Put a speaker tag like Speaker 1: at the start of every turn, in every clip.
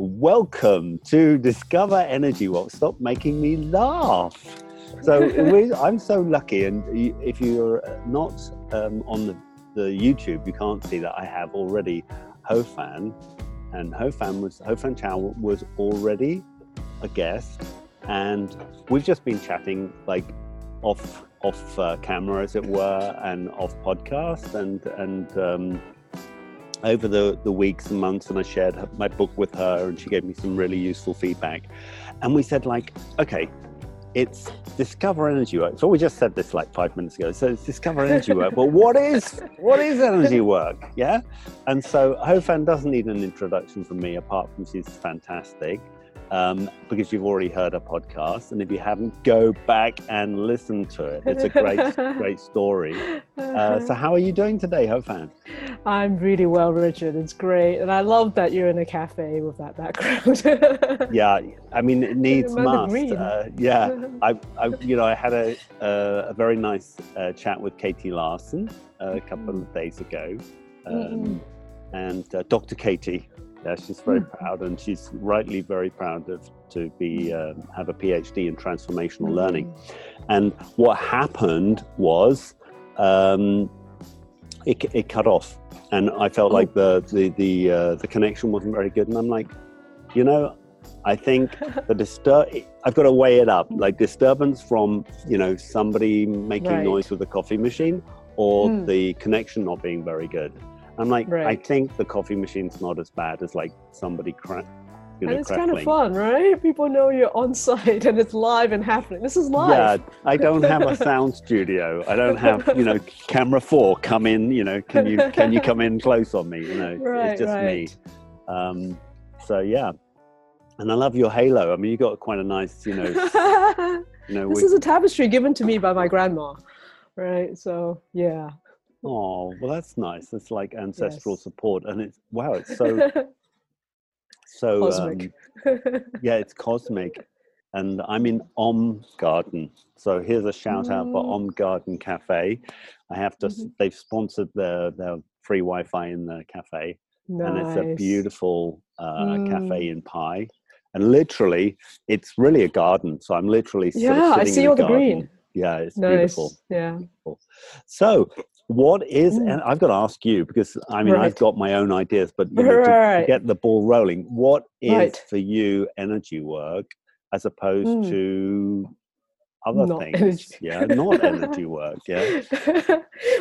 Speaker 1: welcome to Discover Energy Work. Stop making me laugh. So I'm so lucky, and if you're not um, on the, the YouTube, you can't see that I have already Hofan, and Hofan was Hofan Chow was already a guest, and we've just been chatting like off off uh, camera, as it were, and off podcast, and and um, over the, the weeks and months and I shared my book with her and she gave me some really useful feedback. And we said like, okay, it's discover energy work. So we just said this like five minutes ago. So it's discover energy work. but what is what is energy work? Yeah. And so Hofan doesn't need an introduction from me apart from she's fantastic um, because you've already heard a podcast. And if you haven't, go back and listen to it. It's a great, great story. Uh, so, how are you doing today, Hofan?
Speaker 2: I'm really well, Richard. It's great. And I love that you're in a cafe with that background.
Speaker 1: yeah, I mean, it needs must. Uh, yeah, I, I, you know, I had a, uh, a very nice uh, chat with Katie Larson uh, a couple of days ago. Um, mm-hmm. And uh, Dr. Katie, yeah, she's very mm. proud, and she's rightly very proud of to be um, have a PhD in transformational learning. And what happened was um, it, it cut off, and I felt oh. like the the the uh, the connection wasn't very good. And I'm like, you know, I think the disturb. I've got to weigh it up, like disturbance from you know somebody making right. noise with a coffee machine, or mm. the connection not being very good. I'm like, right. I think the coffee machine's not as bad as like somebody
Speaker 2: know, and it's crackling. kind of fun, right? People know you're on site and it's live and happening. This is live. Yeah,
Speaker 1: I don't have a sound studio. I don't have, you know, camera four come in. You know, can you can you come in close on me? You know, right, it's just right. me. Um, so yeah, and I love your halo. I mean, you got quite a nice, you know,
Speaker 2: you know. This we, is a tapestry given to me by my grandma, right? So yeah.
Speaker 1: Oh, well, that's nice. It's like ancestral yes. support, and it's wow, it's so so
Speaker 2: cosmic.
Speaker 1: Um, yeah, it's cosmic. And I'm in Om Garden, so here's a shout out for mm. Om Garden Cafe. I have to. Mm-hmm. They've sponsored their their free Wi-Fi in the cafe, nice. and it's a beautiful uh, mm. cafe in Pai. And literally, it's really a garden. So I'm literally
Speaker 2: yeah. I see all the green
Speaker 1: yeah it's nice. beautiful
Speaker 2: yeah beautiful.
Speaker 1: so what is mm. and i've got to ask you because i mean right. i've got my own ideas but you know, right. to get the ball rolling what is right. for you energy work as opposed mm. to other not things energy. yeah not energy work yeah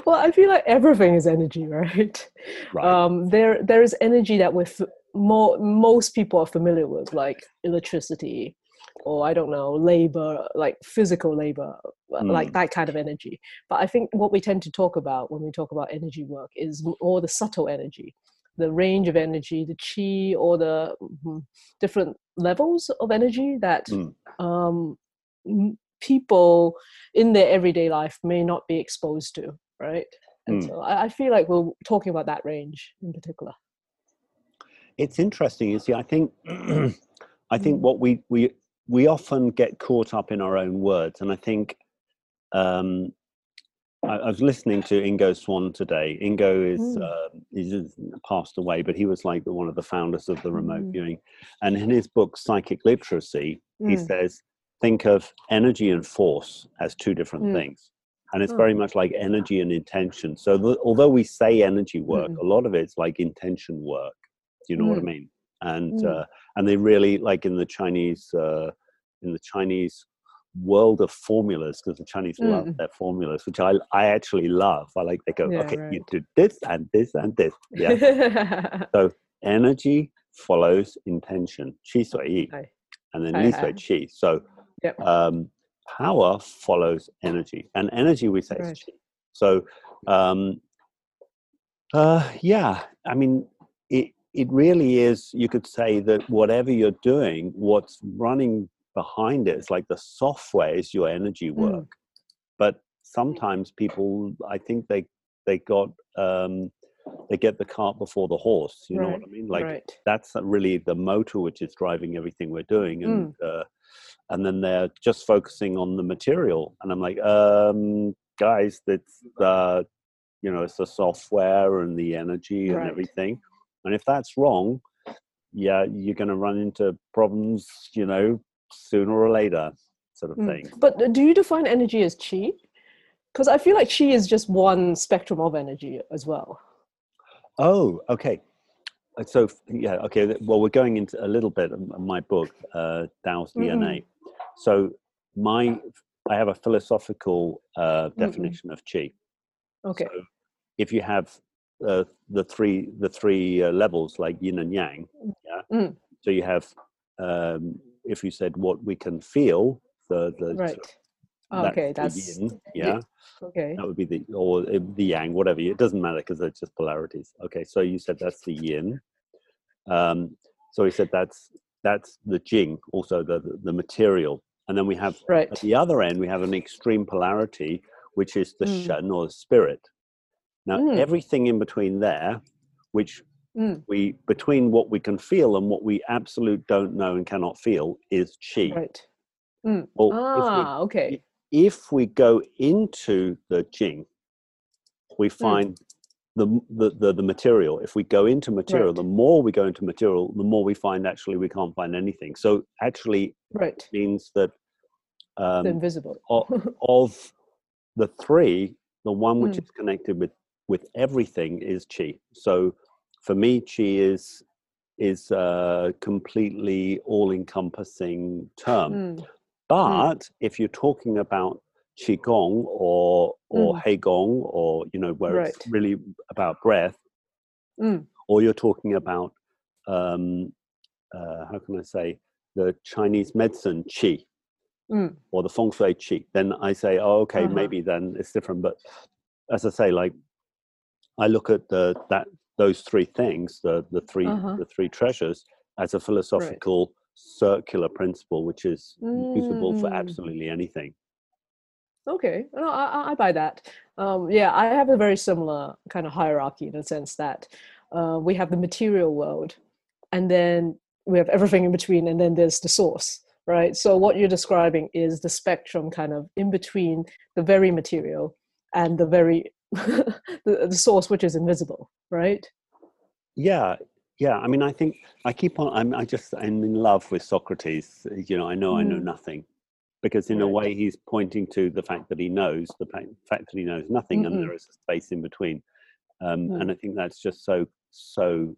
Speaker 2: well i feel like everything is energy right, right. Um, there there is energy that with more most people are familiar with like electricity or I don't know, labor, like physical labor, mm. like that kind of energy. But I think what we tend to talk about when we talk about energy work is more the subtle energy, the range of energy, the chi, or the mm, different levels of energy that mm. um, people in their everyday life may not be exposed to, right? And mm. so I, I feel like we're talking about that range in particular.
Speaker 1: It's interesting. You see, I think. I think mm. what we, we we often get caught up in our own words, and I think um, I, I, was listening to Ingo Swann today. Ingo is mm. uh, he's passed away, but he was like one of the founders of the remote mm. viewing. And in his book Psychic Literacy, mm. he says think of energy and force as two different mm. things. And it's oh. very much like energy and intention. So, the, although we say energy work, a lot of it's like intention work. Do you know what I mean? And uh, and they really like in the Chinese uh, in the Chinese world of formulas because the Chinese mm. love their formulas, which I I actually love. I like they go, yeah, okay, right. you do this and this and this. Yeah. so energy follows intention, qi sui yi, and then li sui qi. So yep. um, power follows energy, and energy we say right. is qi. So um, uh, yeah, I mean it. It really is. You could say that whatever you're doing, what's running behind it. It's like the software is your energy mm. work. Mm. But sometimes people, I think they they got um, they get the cart before the horse. You right. know what I mean? Like right. that's really the motor which is driving everything we're doing, and mm. uh, and then they're just focusing on the material. And I'm like, um, guys, that's the you know it's the software and the energy and right. everything. And if that's wrong, yeah, you're going to run into problems, you know, sooner or later, sort of mm. thing.
Speaker 2: But do you define energy as chi? Because I feel like chi is just one spectrum of energy as well.
Speaker 1: Oh, okay. Uh, so yeah, okay. Well, we're going into a little bit of my book, uh, Tao's DNA. Mm-hmm. So my, I have a philosophical uh, definition mm-hmm. of chi.
Speaker 2: Okay. So
Speaker 1: if you have uh, the three the three uh, levels like yin and yang, mm. yeah. Mm. So you have um, if you said what we can feel, the the
Speaker 2: right. Oh, okay, that's
Speaker 1: yin, yeah.
Speaker 2: Okay.
Speaker 1: That would be the or the yang, whatever. It doesn't matter because they're just polarities. Okay, so you said that's the yin. Um, so he said that's that's the jing, also the, the, the material, and then we have
Speaker 2: right.
Speaker 1: at the other end we have an extreme polarity, which is the mm. shen or the spirit. Now mm. everything in between there, which mm. we between what we can feel and what we absolute don't know and cannot feel, is chi.
Speaker 2: Right. Mm. Well, ah,
Speaker 1: if we,
Speaker 2: okay.
Speaker 1: If we go into the jing, we mm. find the, the, the, the, material. If we go into material, right. the more we go into material, the more we find actually we can't find anything. So actually,
Speaker 2: right
Speaker 1: means that
Speaker 2: um, invisible
Speaker 1: of, of, the three, the one which mm. is connected with with everything is chi. So for me, chi is is a completely all encompassing term. Mm. But mm. if you're talking about qigong or or mm. heigong or you know where right. it's really about breath, mm. or you're talking about um, uh, how can I say the Chinese medicine qi mm. or the feng shui qi, then I say, oh, okay, uh-huh. maybe then it's different. But as I say, like I look at the that those three things, the the 3 uh-huh. the three treasures, as a philosophical. Right circular principle which is mm. usable for mm. absolutely anything
Speaker 2: okay no, I, I buy that um, yeah i have a very similar kind of hierarchy in the sense that uh, we have the material world and then we have everything in between and then there's the source right so what you're describing is the spectrum kind of in between the very material and the very the, the source which is invisible right
Speaker 1: yeah yeah i mean i think i keep on i'm i just i'm in love with socrates you know i know mm. i know mm. nothing because in right. a way he's pointing to the fact that he knows the fact that he knows nothing mm-hmm. and there is a space in between um, mm. and i think that's just so so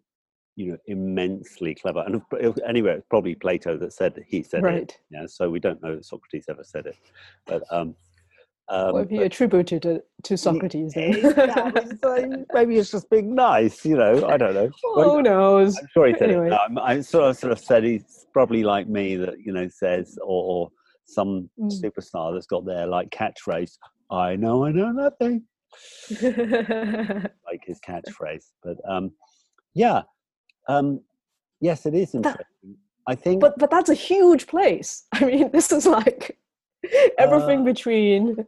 Speaker 1: you know immensely clever and anyway it's probably plato that said he said
Speaker 2: right.
Speaker 1: it yeah so we don't know that socrates ever said it but um
Speaker 2: um, what have you attributed to, to Socrates then?
Speaker 1: maybe it's just being nice, you know. I don't know.
Speaker 2: Who knows?
Speaker 1: I'm sure he said anyway. it. I'm, I'm, sort of sort of said he's probably like me that you know says or, or some mm. superstar that's got their like catchphrase. I know, I know nothing. like his catchphrase, but um, yeah, um, yes, it is interesting. That, I think,
Speaker 2: but but that's a huge place. I mean, this is like everything uh, between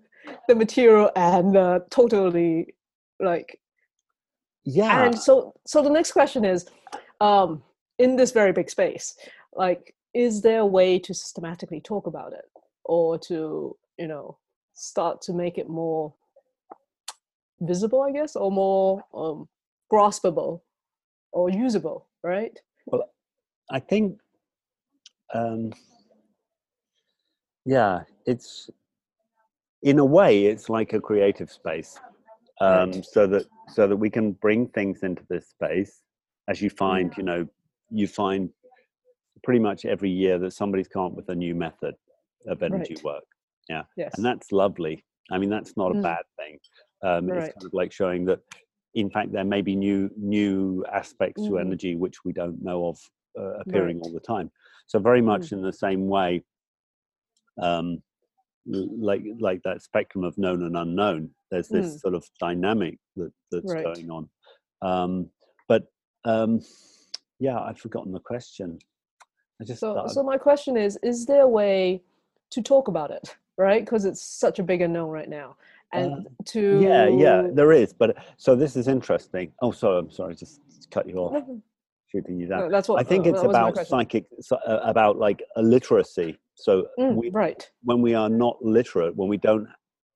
Speaker 2: the material and the totally like
Speaker 1: yeah.
Speaker 2: And so so the next question is um in this very big space like is there a way to systematically talk about it? Or to you know start to make it more visible i guess or more um graspable or usable right?
Speaker 1: Well i think um yeah it's in a way it's like a creative space um, right. so that so that we can bring things into this space as you find you know you find pretty much every year that somebody's come up with a new method of energy
Speaker 2: right.
Speaker 1: work yeah
Speaker 2: yes.
Speaker 1: and that's lovely i mean that's not a mm. bad thing um, right. it's kind of like showing that in fact there may be new new aspects mm. to energy which we don't know of uh, appearing all the time so very much mm. in the same way um, like like that spectrum of known and unknown. There's this mm. sort of dynamic that that's right. going on. Um but um yeah i've forgotten the question.
Speaker 2: I just so, so my question is is there a way to talk about it right? Because it's such a big unknown right now. And uh, to
Speaker 1: yeah yeah there is but so this is interesting. Oh sorry i'm sorry just cut you off shooting you down.
Speaker 2: No, that's what
Speaker 1: i think uh, it's about psychic uh, about like illiteracy so
Speaker 2: mm, we, right
Speaker 1: when we are not literate, when we don't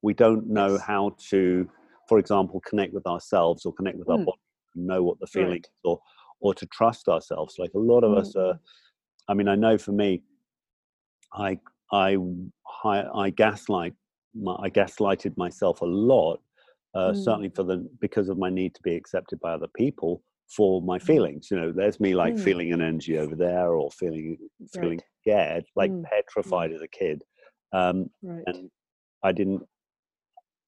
Speaker 1: we don't know how to, for example, connect with ourselves or connect with mm. our body, know what the feeling right. is, or or to trust ourselves. Like a lot of us are.
Speaker 2: Mm-hmm.
Speaker 1: I mean, I know for me, I I I, I gaslight my, I gaslighted myself a lot. Uh,
Speaker 2: Mm.
Speaker 1: Certainly for the because of my need to be accepted by other people for my feelings. You know, there's me like
Speaker 2: Mm.
Speaker 1: feeling an energy over there or feeling feeling
Speaker 2: Right.
Speaker 1: scared, like
Speaker 2: Mm.
Speaker 1: petrified as a kid. Um,
Speaker 2: Right.
Speaker 1: and I didn't.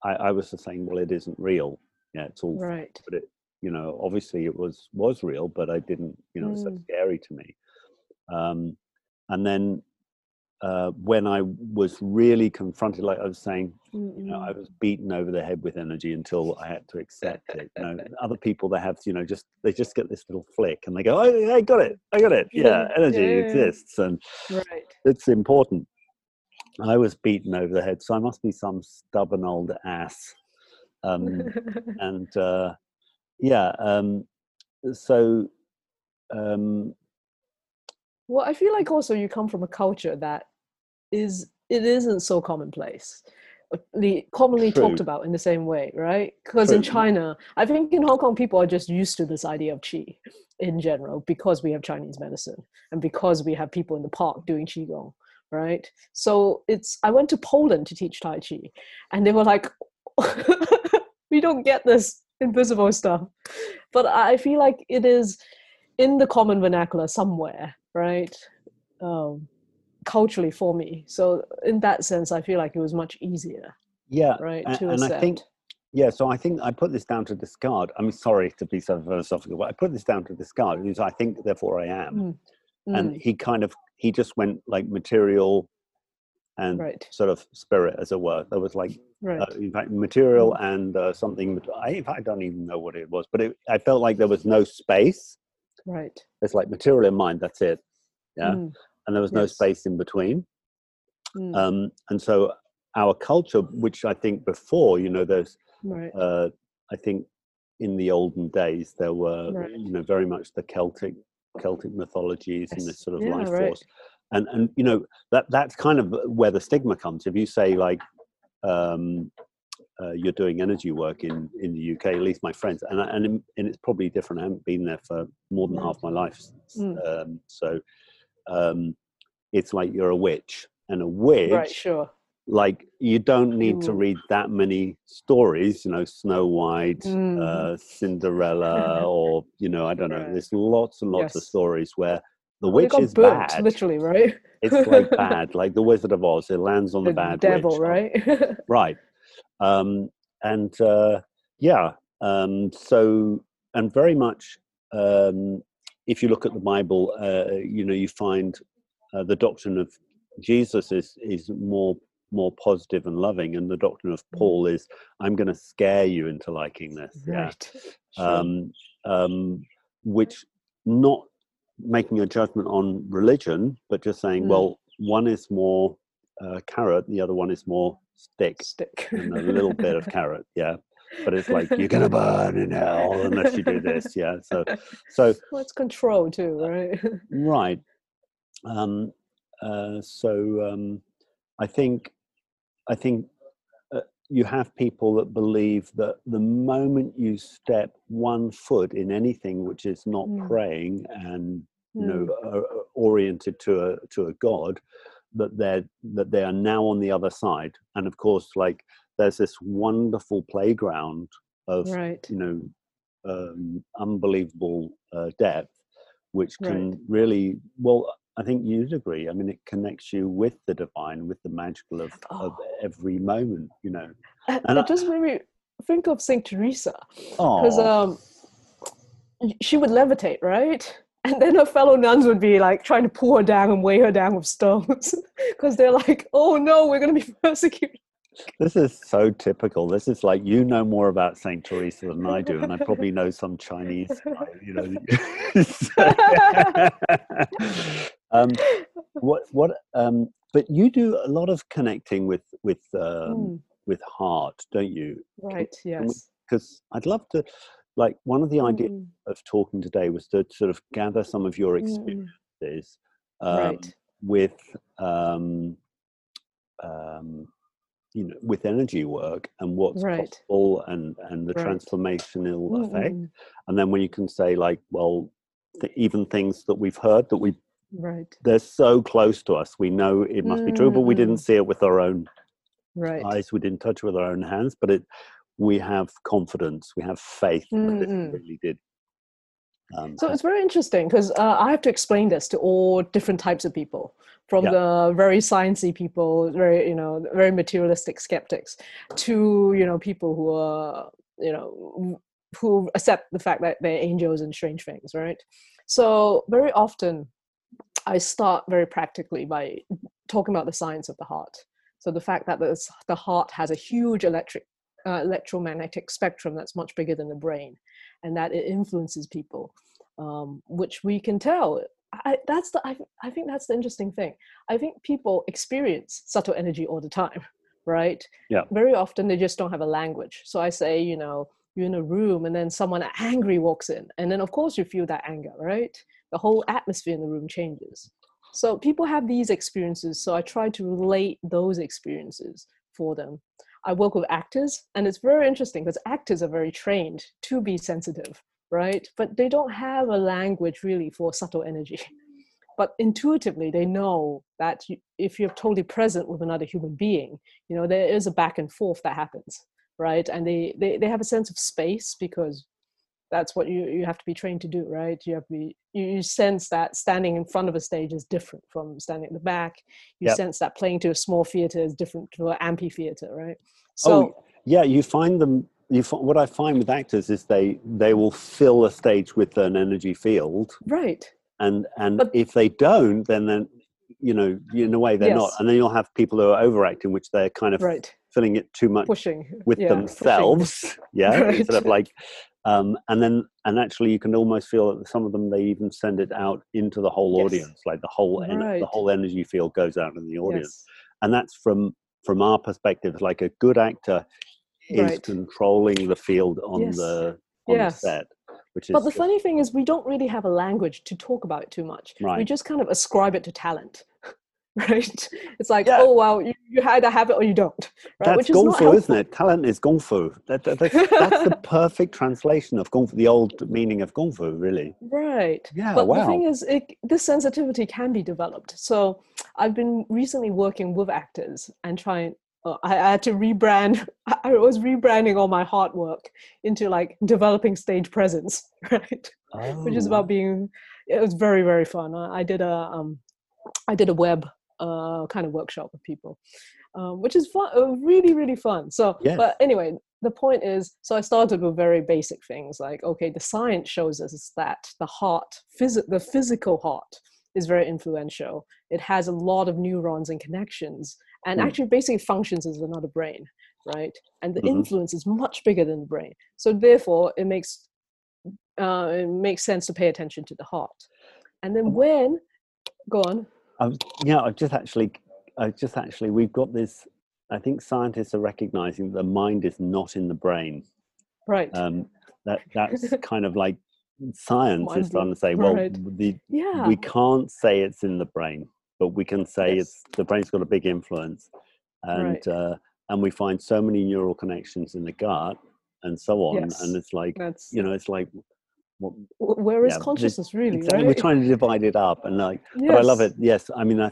Speaker 1: I, I was just saying, well, it isn't real. Yeah, it's all.
Speaker 2: Right.
Speaker 1: But it, you know, obviously it was was real, but I didn't. You know, it was so
Speaker 2: Mm.
Speaker 1: scary to me. Um, and then uh, when I was really confronted, like I was saying, you know, I was beaten over the head with energy until I had to accept it. You know, other people they have, you know, just they just get this little flick and they go, "Oh, I got it, I got it." Yeah, energy
Speaker 2: yeah.
Speaker 1: exists and
Speaker 2: Right.
Speaker 1: it's important. I was beaten over the head, so I must be some stubborn old ass. Um, and uh, yeah, um, so um,
Speaker 2: well, I feel like also you come from a culture that is it isn't so commonplace. uh, the- commonly talked about in the same way, right? Because in China, I think in Hong Kong, people are just used to this idea of qi in general because we have Chinese medicine and because we have people in the park doing qigong, right? So it's. I went to Poland to teach Tai Chi, and they were like, "We don't get this invisible stuff," but I feel like it is in the common vernacular somewhere, right? Um, culturally for me. So in that sense, I feel like it was much easier,
Speaker 1: yeah,
Speaker 2: right,
Speaker 1: and,
Speaker 2: to
Speaker 1: and
Speaker 2: accept.
Speaker 1: I think yeah. So I think I put this down to Descartes. I'm sorry to be so philosophical, but I put this down to Descartes because I think, therefore, I am.
Speaker 2: Mm,
Speaker 1: And
Speaker 2: mm,
Speaker 1: he kind of he just went like material and
Speaker 2: right,
Speaker 1: sort of spirit, as it were. There was like
Speaker 2: right,
Speaker 1: uh, in fact material and uh, something I, in fact, I don't even know what it was, but it, I felt like there was no space.
Speaker 2: right.
Speaker 1: There's like material in mind. That's it. Yeah,
Speaker 2: Mm,
Speaker 1: and there was no space in between.
Speaker 2: mm,
Speaker 1: Um, and so our culture, which I think before, you know, there's,
Speaker 2: right,
Speaker 1: uh, I think in the olden days there were,
Speaker 2: Right.
Speaker 1: you know, very much the Celtic Celtic mythologies and this sort of
Speaker 2: Yeah,
Speaker 1: life
Speaker 2: right.
Speaker 1: force, and and you know that that's kind of where the stigma comes. If you say like. Um, uh, you're doing energy work in, in the UK, at least my friends, and I- and and it's probably different. I haven't been there for more than half my life,
Speaker 2: Mm.
Speaker 1: um, so um, it's like you're a witch, and a witch
Speaker 2: right, sure.
Speaker 1: like you don't need to
Speaker 2: Mm.
Speaker 1: read that many stories you know snow white
Speaker 2: Mm.
Speaker 1: uh, cinderella or you know i don't know there's lots and lots of stories where the witch is
Speaker 2: burnt,
Speaker 1: bad
Speaker 2: literally, right?
Speaker 1: it's like bad like the wizard of oz it lands on the,
Speaker 2: the
Speaker 1: bad
Speaker 2: devil,
Speaker 1: witch.
Speaker 2: right?
Speaker 1: right um and uh yeah um so and very much um if you look at the bible uh you know you find uh, the doctrine of jesus is is more more positive and loving and the doctrine of
Speaker 2: Mm.
Speaker 1: paul is i'm going to scare you into liking this yeah
Speaker 2: right. Sure.
Speaker 1: um um which not making a judgment on religion but just saying
Speaker 2: Mm.
Speaker 1: well one is more uh, carrot the other one is more stick
Speaker 2: Stick.
Speaker 1: and a little bit of carrot yeah but it's like you're gonna burn in hell unless you do this yeah so so
Speaker 2: well, it's control too, right?
Speaker 1: right um uh so um i think i think uh, you have people that believe that the moment you step one foot in anything which is not
Speaker 2: Mm.
Speaker 1: praying and you know
Speaker 2: Mm,
Speaker 1: oriented to a to a god that they're that they are now on the other side and of course like there's this wonderful playground of
Speaker 2: right.
Speaker 1: you know um, unbelievable uh, depth which
Speaker 2: Right.
Speaker 1: can really well i think you'd agree i mean it connects you with the divine with the magical of, of
Speaker 2: Oh.
Speaker 1: every moment you know
Speaker 2: And
Speaker 1: And
Speaker 2: it
Speaker 1: I-
Speaker 2: just made me think of Saint Teresa because
Speaker 1: oh
Speaker 2: um, she would levitate, right? And then her fellow nuns would be like trying to pull her down and weigh her down with stones because they're like, "Oh no, we're going to be persecuted."
Speaker 1: This is so typical this is like you know more about saint teresa than i do and i probably know some chinese guy, you know um what what um but you do a lot of connecting with with um
Speaker 2: Mm,
Speaker 1: with heart don't you
Speaker 2: right.
Speaker 1: we-
Speaker 2: Yes.
Speaker 1: because i'd love to like one of the ideas
Speaker 2: Mm,
Speaker 1: of talking today was to sort of gather some of your
Speaker 2: mm,
Speaker 1: experiences
Speaker 2: mm,
Speaker 1: um,
Speaker 2: right.
Speaker 1: with um, um, you know with energy work and what's
Speaker 2: Right.
Speaker 1: possible and and the
Speaker 2: Right.
Speaker 1: transformational
Speaker 2: Mm,
Speaker 1: effect
Speaker 2: mm,
Speaker 1: and then when you can say like well th- even things that we've heard that we
Speaker 2: right
Speaker 1: they're so close to us we know it must be true but we didn't
Speaker 2: Mm.
Speaker 1: see it with our own
Speaker 2: right
Speaker 1: eyes we didn't touch it with our own hands but it we have confidence we have faith that it really did um,
Speaker 2: So it's very interesting because uh, I have to explain this to all different types of people, from
Speaker 1: Yeah.
Speaker 2: the very sciencey people, very you know, very materialistic skeptics, to you know people who are you know who accept the fact that they're angels and strange things, right? So very often, I start very practically by talking about the science of the heart. So the fact that the, the heart has a huge electric uh, electromagnetic spectrum that's much bigger than the brain, and that it influences people, um, which we can tell. I, that's the I, I think that's the interesting thing. I think people experience subtle energy all the time, right?
Speaker 1: Yeah.
Speaker 2: Very often they just don't have a language. So I say, you know, you're in a room and then someone angry walks in, and then of course you feel that anger, right? The whole atmosphere in the room changes. So people have these experiences. So I try to relate those experiences for them. I work with actors, and it's very interesting because actors are very trained to be sensitive, right? But they don't have a language really for subtle energy. But intuitively, they know that if you're totally present with another human being, you know, there is a back and forth that happens, right? And they, they, they have a sense of space because that's what you, you have to be trained to do, right? You have to be, you, you sense that standing in front of a stage is different from standing at the back. You
Speaker 1: Yep.
Speaker 2: sense that playing to a small theater is different to an amphitheater, right? Oh, so,
Speaker 1: oh yeah you find them you fi- what i find with actors is they they will fill a stage with an energy field
Speaker 2: right.
Speaker 1: and and
Speaker 2: But-
Speaker 1: if they don't then then you know in a way they're not and then you'll have people who are overacting which they're kind of
Speaker 2: Right.
Speaker 1: filling it too much
Speaker 2: Pushing.
Speaker 1: with
Speaker 2: yeah, pushing.
Speaker 1: themselves yeah
Speaker 2: Right.
Speaker 1: instead of like um and then and actually you can almost feel that some of them they even send it out into the whole
Speaker 2: Yes.
Speaker 1: audience like the whole en-
Speaker 2: Right.
Speaker 1: the whole energy field goes out in the audience
Speaker 2: Yes.
Speaker 1: and that's from from our perspective like a good actor is
Speaker 2: Right.
Speaker 1: controlling the field on
Speaker 2: Yes.
Speaker 1: the on the set which is
Speaker 2: But the
Speaker 1: just-
Speaker 2: funny thing is, we don't really have a language to talk about too much. We just kind of ascribe it to talent, right? It's like,
Speaker 1: Yeah.
Speaker 2: oh, well, you, you either have it or you don't, right?
Speaker 1: That's
Speaker 2: Which is
Speaker 1: gong fu,
Speaker 2: helpful.
Speaker 1: isn't it? Talent is gong fu. That, that, that's, that's the perfect translation of gong fu, the old meaning of gong fu, really.
Speaker 2: Right.
Speaker 1: Yeah,
Speaker 2: But the thing is, it, this sensitivity can be developed. So I've been recently working with actors and trying. Uh, I, I had to rebrand. I was rebranding all my hard work into like developing stage presence, right? which is
Speaker 1: Oh,
Speaker 2: about being it was very very fun i, I did a um i did a web uh kind of workshop with people um, which is fun uh, really really fun so
Speaker 1: Yes.
Speaker 2: but anyway the point is so i started with very basic things like okay the science shows us that the heart phys- the physical heart is very influential it has a lot of neurons and connections and
Speaker 1: Hmm.
Speaker 2: actually basically functions as another brain right and the
Speaker 1: Mhm.
Speaker 2: influence is much bigger than the brain so therefore it makes uh, it makes sense to pay attention to the heart. And then when, go on.
Speaker 1: I yeah, I just actually, I just actually, we've got this. I think scientists are recognizing that the mind is not in the brain.
Speaker 2: Right.
Speaker 1: Um, that that's kind of like science
Speaker 2: Mind
Speaker 1: is starting to say, well,
Speaker 2: Right.
Speaker 1: the,
Speaker 2: yeah.
Speaker 1: we can't say it's in the brain, but we can say
Speaker 2: Yes.
Speaker 1: it's the brain's got a big influence, and
Speaker 2: Right.
Speaker 1: uh, and we find so many neural connections in the gut and so on,
Speaker 2: Yes.
Speaker 1: and it's like
Speaker 2: That's
Speaker 1: you know, it's like what,
Speaker 2: where is
Speaker 1: yeah,
Speaker 2: consciousness really?
Speaker 1: exactly,
Speaker 2: right?
Speaker 1: we're trying to divide it up, and like, but I love it. Yes, I mean, I,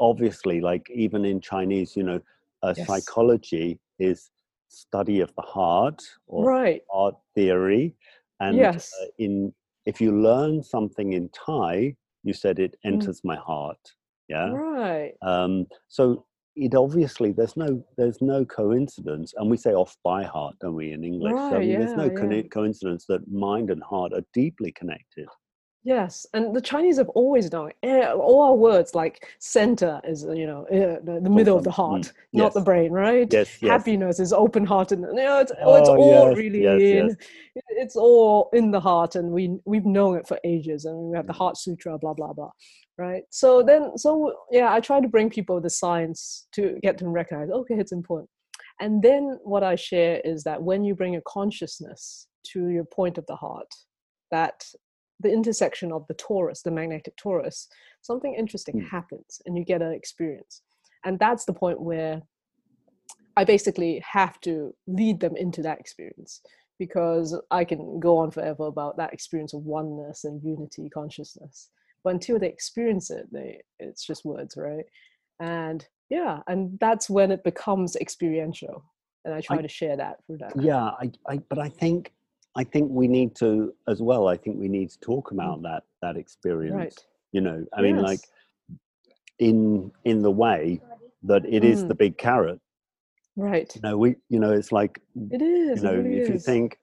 Speaker 1: obviously, like even in Chinese, you know, uh,
Speaker 2: Yes.
Speaker 1: psychology is study of the heart or
Speaker 2: Right.
Speaker 1: art theory, and
Speaker 2: Yes.
Speaker 1: uh, in if you learn something in Thai, you said it
Speaker 2: Mm.
Speaker 1: enters my heart. Yeah.
Speaker 2: Right.
Speaker 1: Um, so it obviously there's no there's no coincidence, and we say off by heart, don't we, in English? so I
Speaker 2: Right,
Speaker 1: mean, there's no
Speaker 2: yeah,
Speaker 1: co- coincidence that mind and heart are deeply connected.
Speaker 2: Yes, and the Chinese have always known. eh, All our words like center is you know eh, the, middle of the heart,
Speaker 1: mm,
Speaker 2: not the brain, right?
Speaker 1: Yes, yes.
Speaker 2: Happiness is open hearted. You know, it's, oh, it's
Speaker 1: Oh,
Speaker 2: all
Speaker 1: yes,
Speaker 2: really
Speaker 1: yes,
Speaker 2: in.
Speaker 1: yes.
Speaker 2: It's all in the heart, and we we've known it for ages, and we have the
Speaker 1: Mm.
Speaker 2: Heart Sutra, blah blah blah, right? So then, so yeah, I try to bring people the science to get them recognize. Okay, it's important. And then what I share is that when you bring a consciousness to your point of the heart, that the intersection of the torus, the magnetic torus, something interesting
Speaker 1: Mm.
Speaker 2: happens and you get an experience. And that's the point where I basically have to lead them into that experience because I can go on forever about that experience of oneness and unity consciousness. But until they experience it, they it's just words, right? And yeah, and that's when it becomes experiential. And I try I, to share that through that.
Speaker 1: Yeah, I, I but I think I think we need to as well. I think we need to talk mm. about that that experience. Right. You know, I yes. mean, like in in the way that it mm. is the mm. big carrot.
Speaker 2: Right.
Speaker 1: You know, we you know it's like
Speaker 2: it is.
Speaker 1: You know, if
Speaker 2: is.
Speaker 1: you think,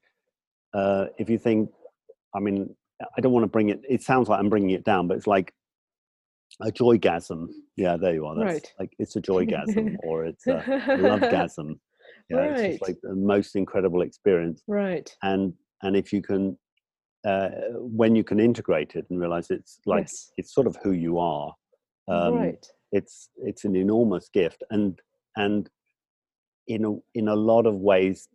Speaker 1: uh, if you think, I mean, I don't want to bring it. It sounds like I'm bringing it down, but it's like a joygasm. Yeah, there you are. That's right. like it's a joygasm or it's a lovegasm. Yeah, right. it's just like the most incredible experience.
Speaker 2: Right.
Speaker 1: And and if you can, uh, when you can integrate it and realize it's like yes. it's sort of who you are. Um, right. It's it's an enormous gift, and and in a in a lot of ways,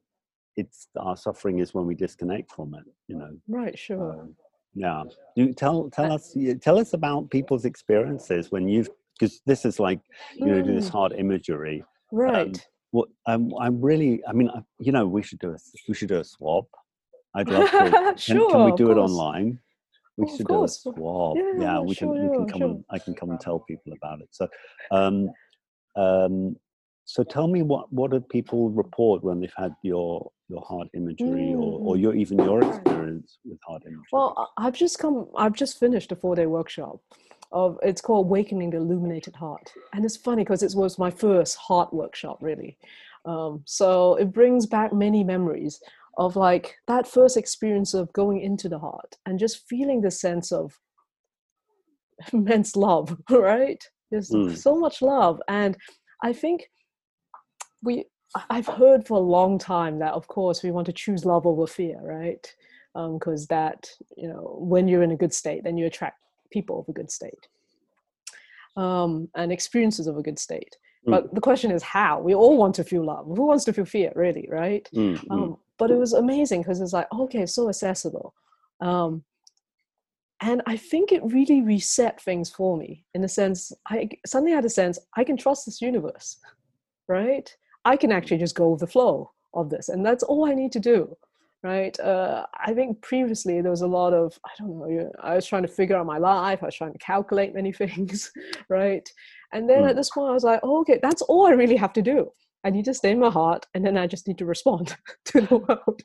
Speaker 1: it's our suffering is when we disconnect from it. You know.
Speaker 2: Right. Sure.
Speaker 1: Um, yeah. You tell tell uh, us tell us about people's experiences when you've because this is like you know do this heart imagery.
Speaker 2: Um, right. Um,
Speaker 1: well, I'm, I'm really. I mean, you know, we should do a we should do a swap. I'd love to.
Speaker 2: sure,
Speaker 1: can, can we do it online? We should do a swap. Yeah, yeah we sure, can. We can come. Sure. And, I can come and tell people about it. So, um, um, so tell me what what do people report when they've had your your heart imagery mm. or, or mm. your even your experience with heart imagery?
Speaker 2: Well, I've just come. I've just finished a four day workshop of it's called Awakening the Illuminated Heart. And it's funny because it was my first heart workshop, really. Um, so it brings back many memories of like that first experience of going into the heart and just feeling the sense of immense love, right? There's mm. so much love. And I think we, I've heard for a long time that, of course, we want to choose love over fear, right? Because um, that, you know, when you're in a good state, then you attract people of a good state um, and experiences of a good state. Mm. But the question is how? We all want to feel love. Who wants to feel fear, really, right? Mm, mm. Um, but it was amazing because it's like, okay, so accessible. Um, and I think it really reset things for me in the sense, I suddenly had a sense I can trust this universe, right? I can actually just go with the flow of this. And that's all I need to do right? Uh, I think previously there was a lot of, I don't know, I was trying to figure out my life, I was trying to calculate many things, right? And then mm. at this point, I was like, oh, okay, that's all I really have to do. I need to stay in my heart, and then I just need to respond to the world.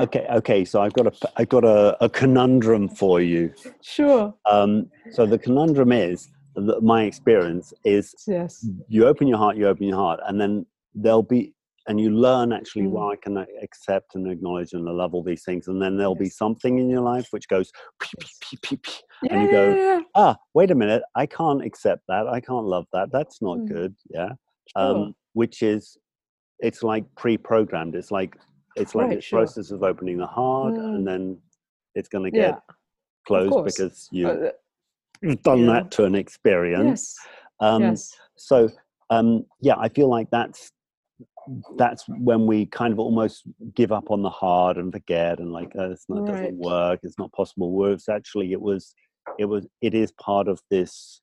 Speaker 1: Okay, okay. So I've got a, I've got a, a conundrum for you.
Speaker 2: Sure.
Speaker 1: Um, so the conundrum is that my experience is,
Speaker 2: yes,
Speaker 1: you open your heart, you open your heart, and then there'll be and you learn actually mm. well i can accept and acknowledge and love all these things and then there'll yes. be something in your life which goes
Speaker 2: yeah,
Speaker 1: and you go ah wait a minute i can't accept that i can't love that that's not mm. good yeah sure. um, which is it's like pre-programmed it's like it's like right, this sure. process of opening the heart mm. and then it's going to get yeah. closed because you uh, you've done yeah. that to an experience
Speaker 2: yes. Um, yes.
Speaker 1: so um, yeah i feel like that's that's when we kind of almost give up on the hard and forget and like oh, it's not right. doesn't work. It's not possible. Works actually it was it was it is part of this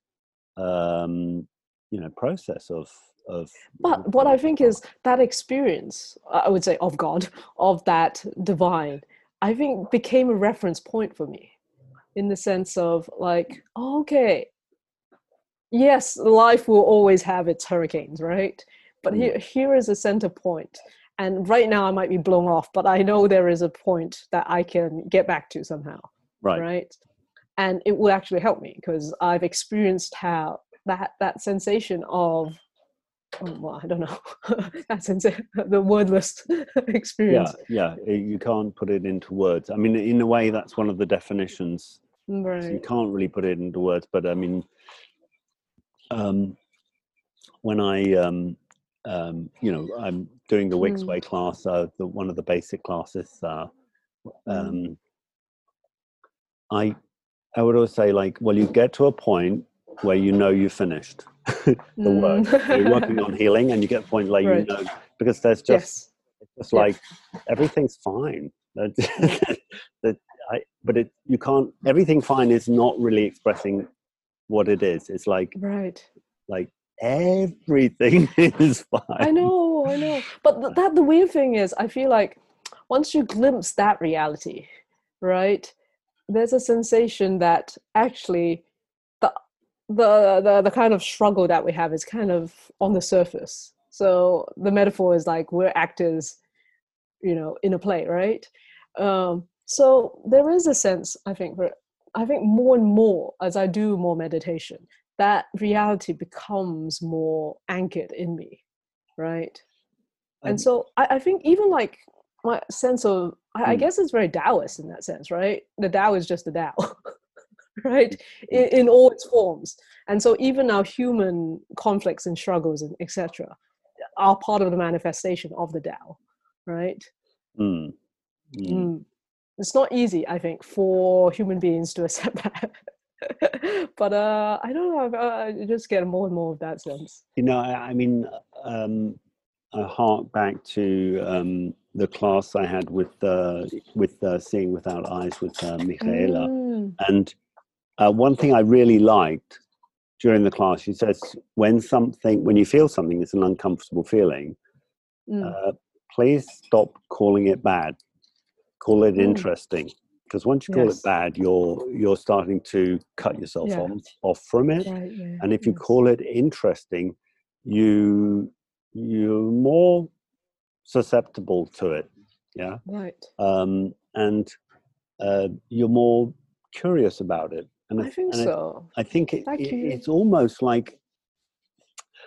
Speaker 1: um you know process of of
Speaker 2: but what i think is that experience i would say of god of that divine i think became a reference point for me in the sense of like okay yes life will always have its hurricanes right but mm. here, here is a center point. And right now i might be blown off but i know there is a point that i can get back to somehow
Speaker 1: right.
Speaker 2: right? And it will actually help me because i've experienced how that that sensation of oh, well i don't know that sense the wordless experience.
Speaker 1: Yeah yeah you can't put it into words. I mean in a way that's one of the definitions.
Speaker 2: Right so
Speaker 1: you can't really put it into words but i mean um when i um um, you know, I'm doing the Wix Way mm. class, uh, the, one of the basic classes. Uh, mm. um, I, I would always say, like, well, you get to a point where you know you've finished the work. You're working on healing, and you get a point where right. you know because there's just yes. it's just yes. like everything's fine. that I, but it you can't. Everything fine is not really expressing what it is. It's like
Speaker 2: right,
Speaker 1: like everything is fine. I
Speaker 2: know, I know. But th- that the weird thing is, I feel like once you glimpse that reality, right, there's a sensation that actually the the the, the kind of struggle that we have is kind of on the surface. So the metaphor is like we're actors, you know, in a play, right? Um, so there is a sense, I think, where I think more and more as I do more meditation, that reality becomes more anchored in me, right? and so I, I, think even like my sense of I, I, hmm. guess it's very Taoist in that sense, right? The Tao is just the Tao, right? In, in, all its forms. And so even our human conflicts and struggles and etc. are part of the manifestation of the Tao, right? Mm. Mm. Mm. It's not easy, I think, for human beings to accept that. but uh, I don't know. I just get more and more of that sense.
Speaker 1: You know, I, I mean, um, I hark back to um, the class I had with uh, with uh, Seeing Without Eyes with uh, Michaela, mm. and uh, one thing I really liked during the class, she says, when something, when you feel something it's an uncomfortable feeling, mm. Uh, please stop calling it bad, call it mm. interesting, because once you call yes. it bad, you're you're starting to cut yourself yeah. off, off from it, right, yeah. and if you yes. call it interesting, you you're more susceptible to it yeah
Speaker 2: right
Speaker 1: um, and uh, you're more curious about it
Speaker 2: and i, I think so
Speaker 1: i, I think it, it, it's almost like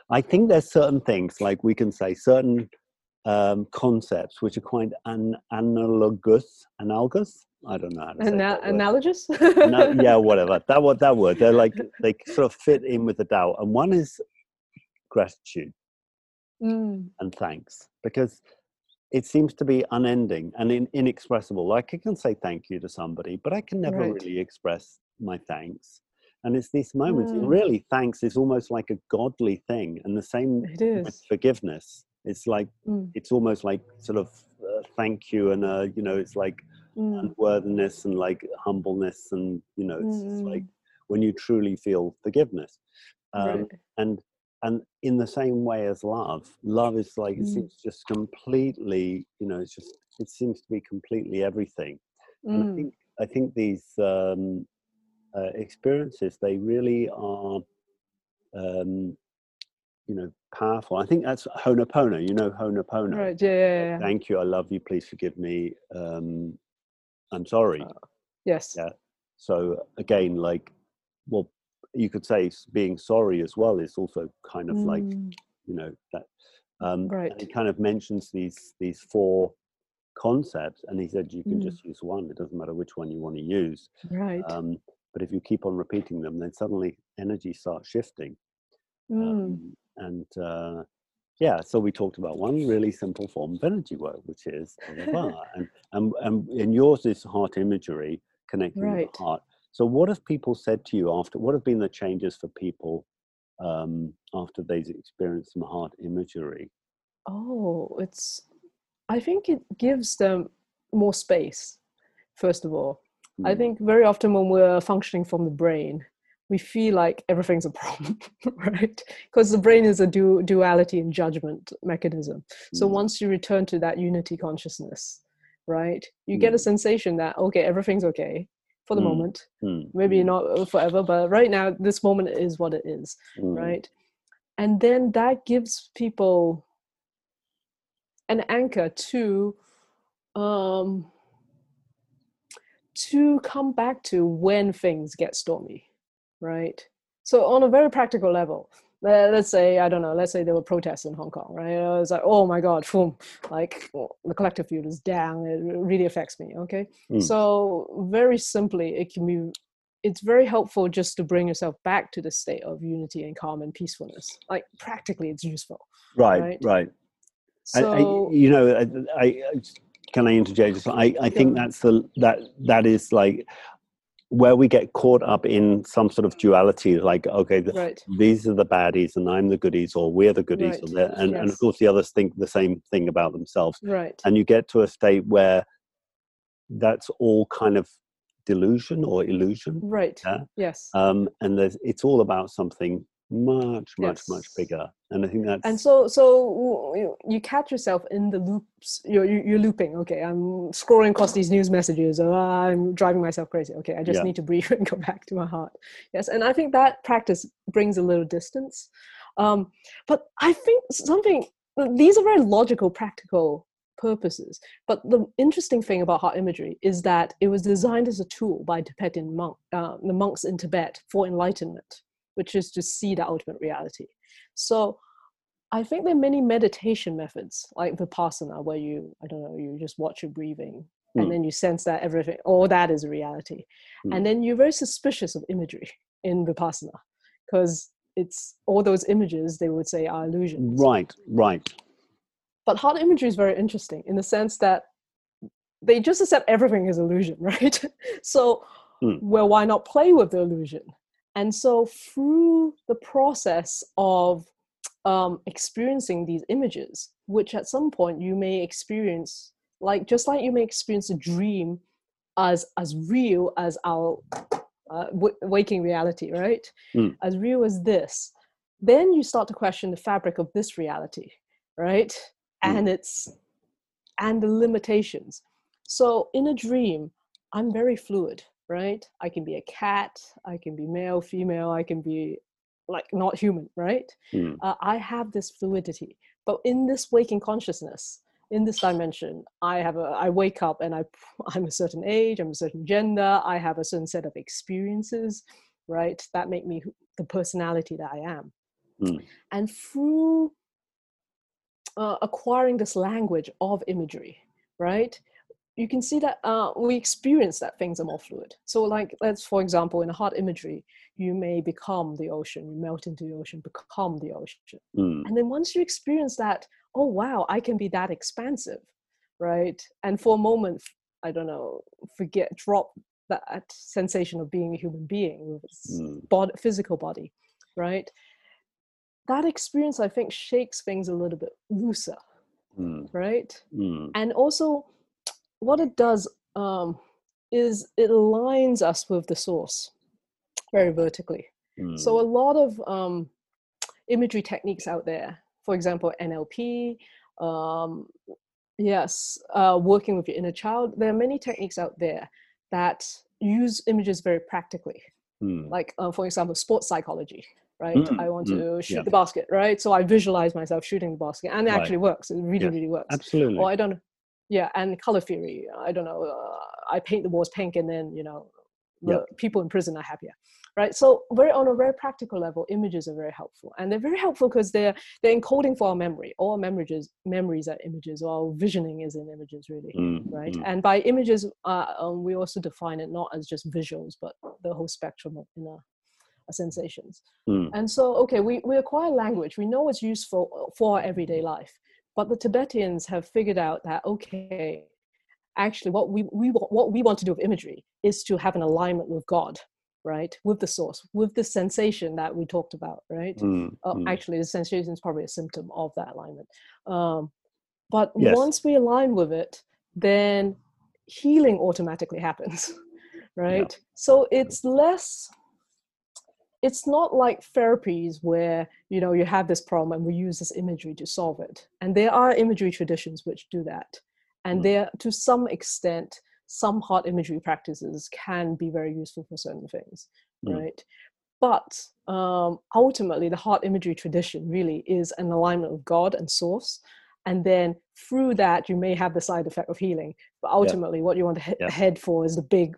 Speaker 1: i think there's certain things like we can say certain um, concepts which are quite an, analogous analogous i don't know
Speaker 2: Ana- analogous
Speaker 1: no, yeah whatever that what that word they're like they sort of fit in with the Tao and one is gratitude mm. and thanks because it seems to be unending and in, inexpressible. Like I can say thank you to somebody, but I can never right. really express my thanks. And it's these moments. Mm. Really, thanks is almost like a godly thing, and the same with forgiveness. It's like mm. it's almost like sort of uh, thank you, and uh, you know, it's like mm. unworthiness and like humbleness, and you know, it's, it's like mm. when you truly feel forgiveness. Um, right. And and in the same way as love love is like mm. it seems just completely you know it's just it seems to be completely everything mm. and i mm. think i think these um, uh, experiences they really are um, you know powerful i think that's honopono you know honopono
Speaker 2: right yeah, yeah, yeah.
Speaker 1: thank you i love you please forgive me um, i'm sorry uh,
Speaker 2: yes
Speaker 1: yeah so again like well you could say being sorry as well is also kind of mm. like you know that um right. he kind of mentions these these four concepts and he said you can mm. just use one it doesn't matter which one you want to use
Speaker 2: right
Speaker 1: um, but if you keep on repeating them then suddenly energy starts shifting mm. um, and uh, yeah so we talked about one really simple form of energy work which is and, and, and, and yours is heart imagery connecting right. the heart so, what have people said to you after? What have been the changes for people um, after they've experienced some heart imagery?
Speaker 2: Oh, it's. I think it gives them more space. First of all, mm. I hmm. think very often when we're functioning from the brain, we feel like everything's a problem, right? Because the brain is a du- duality and judgment mechanism. So mm. once you return to that unity consciousness, right, you mm. get a hmm. sensation that okay, everything's okay for the mm. moment mm. maybe mm. not forever but right now this moment is what it is mm. right and then that gives people an anchor to um to come back to when things get stormy right so on a very practical level let's say I don't know. Let's say there were protests in Hong Kong, right? I was like, oh my god, boom, like the collective field is down. It really affects me. Okay, mm. so very simply, it can be. It's very helpful just to bring yourself back to the state of unity and calm and peacefulness. Like practically, it's useful.
Speaker 1: Right, right. right. So, I, I, you know, I, I can I interject? I, I think that's the that that is like where we get caught up in some sort of duality, like okay, right. these are the baddies and I'm the goodies, or we're the goodies, right. and, yes. and of course the others think the same thing about themselves.
Speaker 2: Right.
Speaker 1: And you get to a state where that's all kind of delusion or illusion.
Speaker 2: Right. Yeah? Yes.
Speaker 1: Um, and there's, it's all about something much much yes. much bigger and i think that's
Speaker 2: and so so you catch yourself in the loops you're you're looping okay i'm scrolling across these news messages or i'm driving myself crazy okay i just yeah. need to breathe and go back to my heart yes and i think that practice brings a little distance um, but i think something these are very logical practical purposes. But the interesting thing about heart imagery is that it was designed as a tool by Tibetan monk, uh, the monks in Tibet for enlightenment, which is to see the ultimate reality. So I think there are many meditation methods like vipassana, where you, I don't know, you just watch your breathing and hmm. then you sense that everything, all that is a reality. Mm. And then you're very suspicious of imagery in vipassana because it's all those images they would say are illusions.
Speaker 1: Right, right.
Speaker 2: But heart imagery is very interesting in the sense that they just accept everything is illusion, right? so, mm. well, why not play with the illusion? And so, through the process of um, experiencing these images, which at some point you may experience, like just like you may experience a dream as as real as our uh, w- waking reality, right? Mm. As real as this, then you start to question the fabric of this reality, right? Mm. And it's and the limitations. So in a dream, I'm very fluid right? I can be a cat, I can be male, female, I can be like not human, right? Mm. Uh, I have this fluidity. But in this waking consciousness, in this dimension, I have a I wake up and I I'm a certain age, I'm a certain gender, I have a certain set of experiences, right? That make me the personality that I am. Mm. And through uh, acquiring this language of imagery, right? You can see that uh, we experience that things are more fluid. So, like, let's for example, in a heart imagery, you may become the ocean, you melt into the ocean, become the ocean, mm. and then once you experience that, oh wow, I can be that expansive, right? And for a moment, I don't know, forget, drop that sensation of being a human being with its mm. body, physical body, right? That experience, I think, shakes things a little bit looser, mm. right? Hmm. And also what it does um, is it aligns us with the source very vertically. Mm. So a hmm. lot of um, imagery techniques out there, for example, NLP, um, yes, uh, working with your inner child. There are many techniques out there that use images very practically. Mm. Like, uh, for example, sports psychology right? Mm, I want mm, to shoot yeah. the basket, right? So I visualize myself shooting the basket, and it right. actually works. It really, really works.
Speaker 1: Absolutely.
Speaker 2: Or I don't yeah and color theory i don't know uh, i paint the walls pink and then you know the yep. people in prison are happier right so very on a very practical level images are very helpful and they're very helpful because they're they're encoding for our memory all memories memories are images or visioning is in images really mm, right mm. and by images uh, um, we also define it not as just visuals but the whole spectrum of inner uh, sensations mm. and so okay we, we acquire language we know it's useful for our everyday life but the Tibetans have figured out that okay, actually, what we, we what we want to do with imagery is to have an alignment with God, right, with the source, with the sensation that we talked about, right. Mm, uh, mm. Actually, the sensation is probably a symptom of that alignment. Um, but yes. once we align with it, then healing automatically happens, right? Yeah. So it's less it's not like therapies where you know you have this problem and we use this imagery to solve it and there are imagery traditions which do that and mm. there to some extent some heart imagery practices can be very useful for certain things mm. right but um, ultimately the heart imagery tradition really is an alignment of god and source and then through that you may have the side effect of healing but ultimately yeah. what you want to he- yeah. head for is the big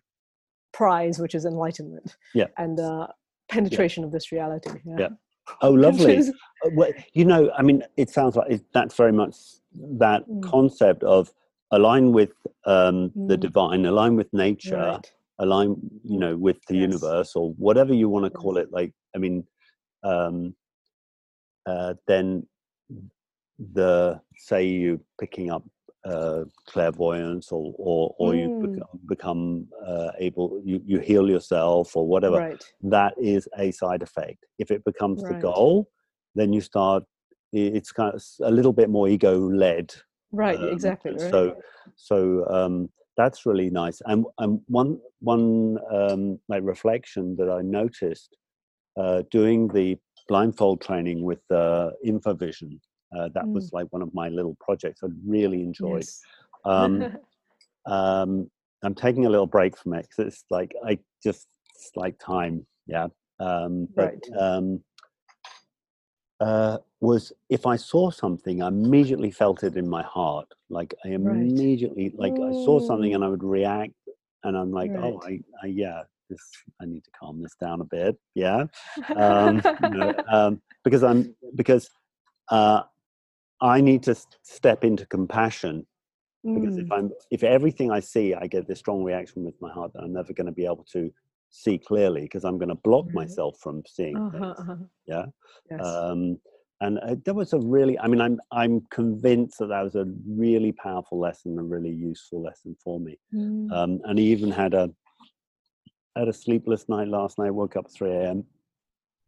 Speaker 2: prize which is enlightenment
Speaker 1: yeah
Speaker 2: and uh, penetration yeah. of this reality. Yeah. yeah.
Speaker 1: Oh, lovely. Uh, well, you know, I mean, it sounds like it, that's very much that mm. concept of align with um, mm. the divine, align with nature, right. align, you know, with the yes. universe or whatever you want to call it. Like, I mean, um, uh, then the say you picking up uh, clairvoyance or or, or mm. you become, become uh, able you, you heal yourself or whatever
Speaker 2: right.
Speaker 1: that is a side effect if it becomes right. the goal then you start it's kind of a little bit more ego led
Speaker 2: right um, exactly right.
Speaker 1: so so um, that's really nice and and one one um, like reflection that i noticed uh, doing the blindfold training with uh, InfoVision. Uh, that
Speaker 2: Mm.
Speaker 1: was like one of my little projects I really enjoyed.
Speaker 2: Yes.
Speaker 1: Um, um, I'm taking a little break from it because it's like I just it's like time, yeah. Um, but
Speaker 2: Right.
Speaker 1: um, uh, was if I saw something, I immediately felt it in my heart. Like I immediately, like I saw something
Speaker 2: Mm.
Speaker 1: and I would react, and I'm like, oh, I, I, yeah, this I need to calm this down a bit, yeah, um, you know, um, because I'm because uh, I need to step into compassion because
Speaker 2: Mm.
Speaker 1: if i'm if everything i see i get this strong reaction with my heart that i'm never going to be able to see clearly because i'm going to block
Speaker 2: Right.
Speaker 1: myself from seeing
Speaker 2: Uh-huh,
Speaker 1: things
Speaker 2: uh-huh.
Speaker 1: yeah
Speaker 2: Yes.
Speaker 1: um and uh, there was a really i mean i'm i'm convinced that that was a really powerful lesson a really useful lesson for me
Speaker 2: Mm.
Speaker 1: um and he even had a had a sleepless night last night woke up 3 a.m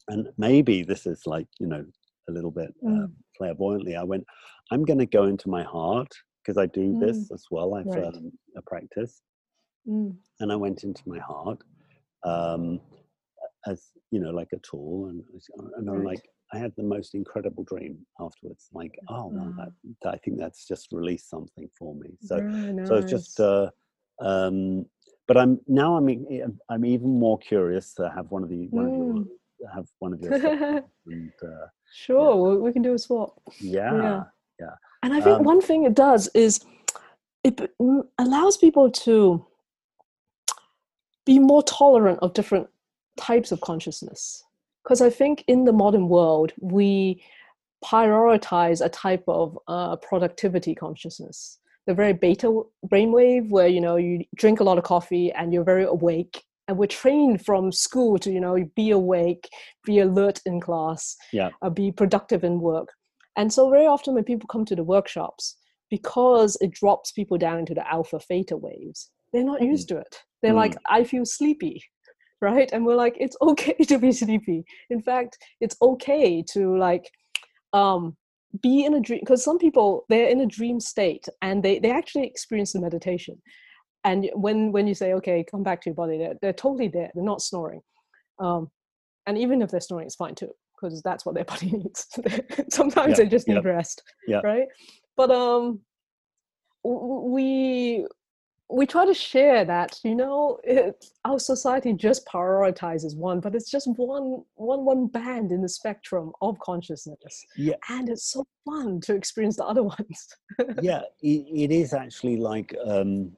Speaker 1: and maybe this is like you know a little bit uh,
Speaker 2: Mm.
Speaker 1: clairvoyantly i went i'm going to go into my heart because i do this as well i've
Speaker 2: Right.
Speaker 1: um, a practice
Speaker 2: Mm.
Speaker 1: and i went into my heart um as you know like a tool and and i'm like i had the most incredible dream afterwards like oh well that, i think that's just released something for me so
Speaker 2: Very
Speaker 1: so it's just uh um but i'm now i'm I'm even more curious to have one of the one of your
Speaker 2: Mm.
Speaker 1: have one of your and uh,
Speaker 2: Sure, we- we can do a swap.
Speaker 1: yeah Yeah.
Speaker 2: And I think
Speaker 1: Um,
Speaker 2: one thing it does is it allows people to be more tolerant of different types of consciousness. Because I think in the modern world, we prioritize a type of uh, productivity consciousness. The very beta brainwave, where you know you drink a lot of coffee and you're very awake, and we're trained from school to you know be awake, be alert in class,
Speaker 1: Yeah.
Speaker 2: uh, be productive in work. And so very often when people come to the workshops, because it drops people down into the alpha theta waves, they're not
Speaker 1: Mm.
Speaker 2: used to it. They're like, I feel sleepy, right? And we're like, it's okay to be sleepy. In fact, it's okay to like um be in a dream because some people they're in a dream state and they they actually experience the meditation and when when you say okay come back to your body they're, they're totally there. They're not snoring. Um and even if they're snoring it's fine too because that's what their body needs. Sometimes
Speaker 1: Yeah,
Speaker 2: they just
Speaker 1: yeah,
Speaker 2: need rest
Speaker 1: yeah.
Speaker 2: right? But um we we try to share that you know it, our society just prioritizes one but it's just one one one band in the spectrum of consciousness.
Speaker 1: Yeah.
Speaker 2: And it's so fun to experience the other ones.
Speaker 1: Yeah it, it is actually like um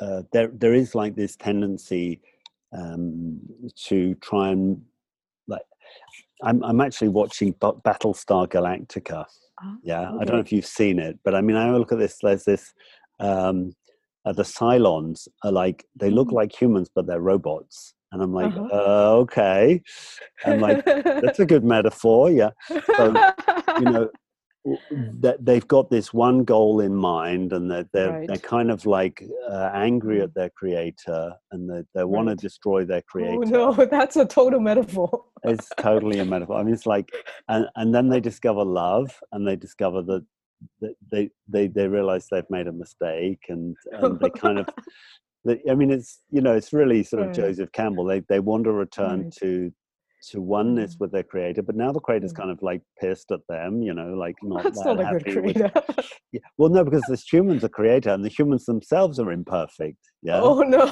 Speaker 1: uh, there there is like this tendency um to try and like i'm i'm actually watching Ba- battlestar galactica.
Speaker 2: Ah,
Speaker 1: yeah i don't know if you've seen it but i mean i look at this there's this um uh, the cylons are like they look
Speaker 2: Mhm.
Speaker 1: like humans but they're robots. And i'm like
Speaker 2: Uh-huh.
Speaker 1: uh, okay. I'm like that's a good metaphor. Yeah. So you know that they've got this one goal in mind and that they're, they're
Speaker 2: Right.
Speaker 1: kind of like uh, angry
Speaker 2: Mm.
Speaker 1: at their creator and they, they want to destroy their creator
Speaker 2: oh no that's a total metaphor
Speaker 1: it's totally a metaphor i mean it's like and, and then they discover love and they discover that, they, they they realize they've made a mistake and and they kind of they- i mean it's you know it's really sort of
Speaker 2: Right.
Speaker 1: joseph campbell they they want to return
Speaker 2: Right.
Speaker 1: to to oneness
Speaker 2: Mm.
Speaker 1: with their creator but now the creator's
Speaker 2: Mm.
Speaker 1: kind of like pissed at them you know like not
Speaker 2: that's
Speaker 1: that
Speaker 2: not a good
Speaker 1: happy with
Speaker 2: creator
Speaker 1: yeah. Well, no, because the humans are creator and the humans themselves are imperfect. Yeah.
Speaker 2: oh no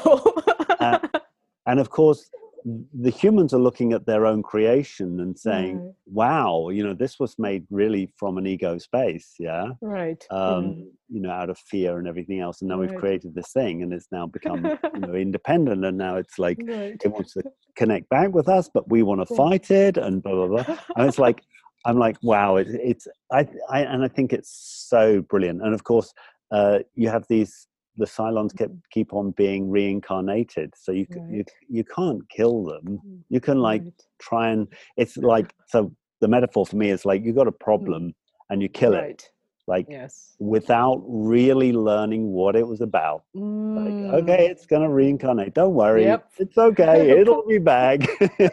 Speaker 1: Uh, And of course, the humans are looking at their own creation and saying,
Speaker 2: Right.
Speaker 1: wow, you know, this was made really from an ego space. Yeah.
Speaker 2: right
Speaker 1: Um, You know, out of fear and everything else. And now we've created this thing and it's now become, you know, independent. And now it's like,
Speaker 2: right
Speaker 1: it wants to connect back with us, but we want to
Speaker 2: Yeah.
Speaker 1: fight it and blah, blah, blah. And it's like, I'm like, wow, it, it's, I, I, and I think it's so brilliant. And of course, uh, you have these, the Cylons keep, keep on being reincarnated. So you, c- you, you can't kill them.
Speaker 2: Mm,
Speaker 1: You can like
Speaker 2: right.
Speaker 1: try and, it's like, so the metaphor for me is like, you got a problem and you kill it, like
Speaker 2: yes
Speaker 1: without really learning what it was about. Like,
Speaker 2: Mm.
Speaker 1: okay, it's gonna reincarnate. Don't worry,
Speaker 2: Yep.
Speaker 1: it's okay. It'll be back. you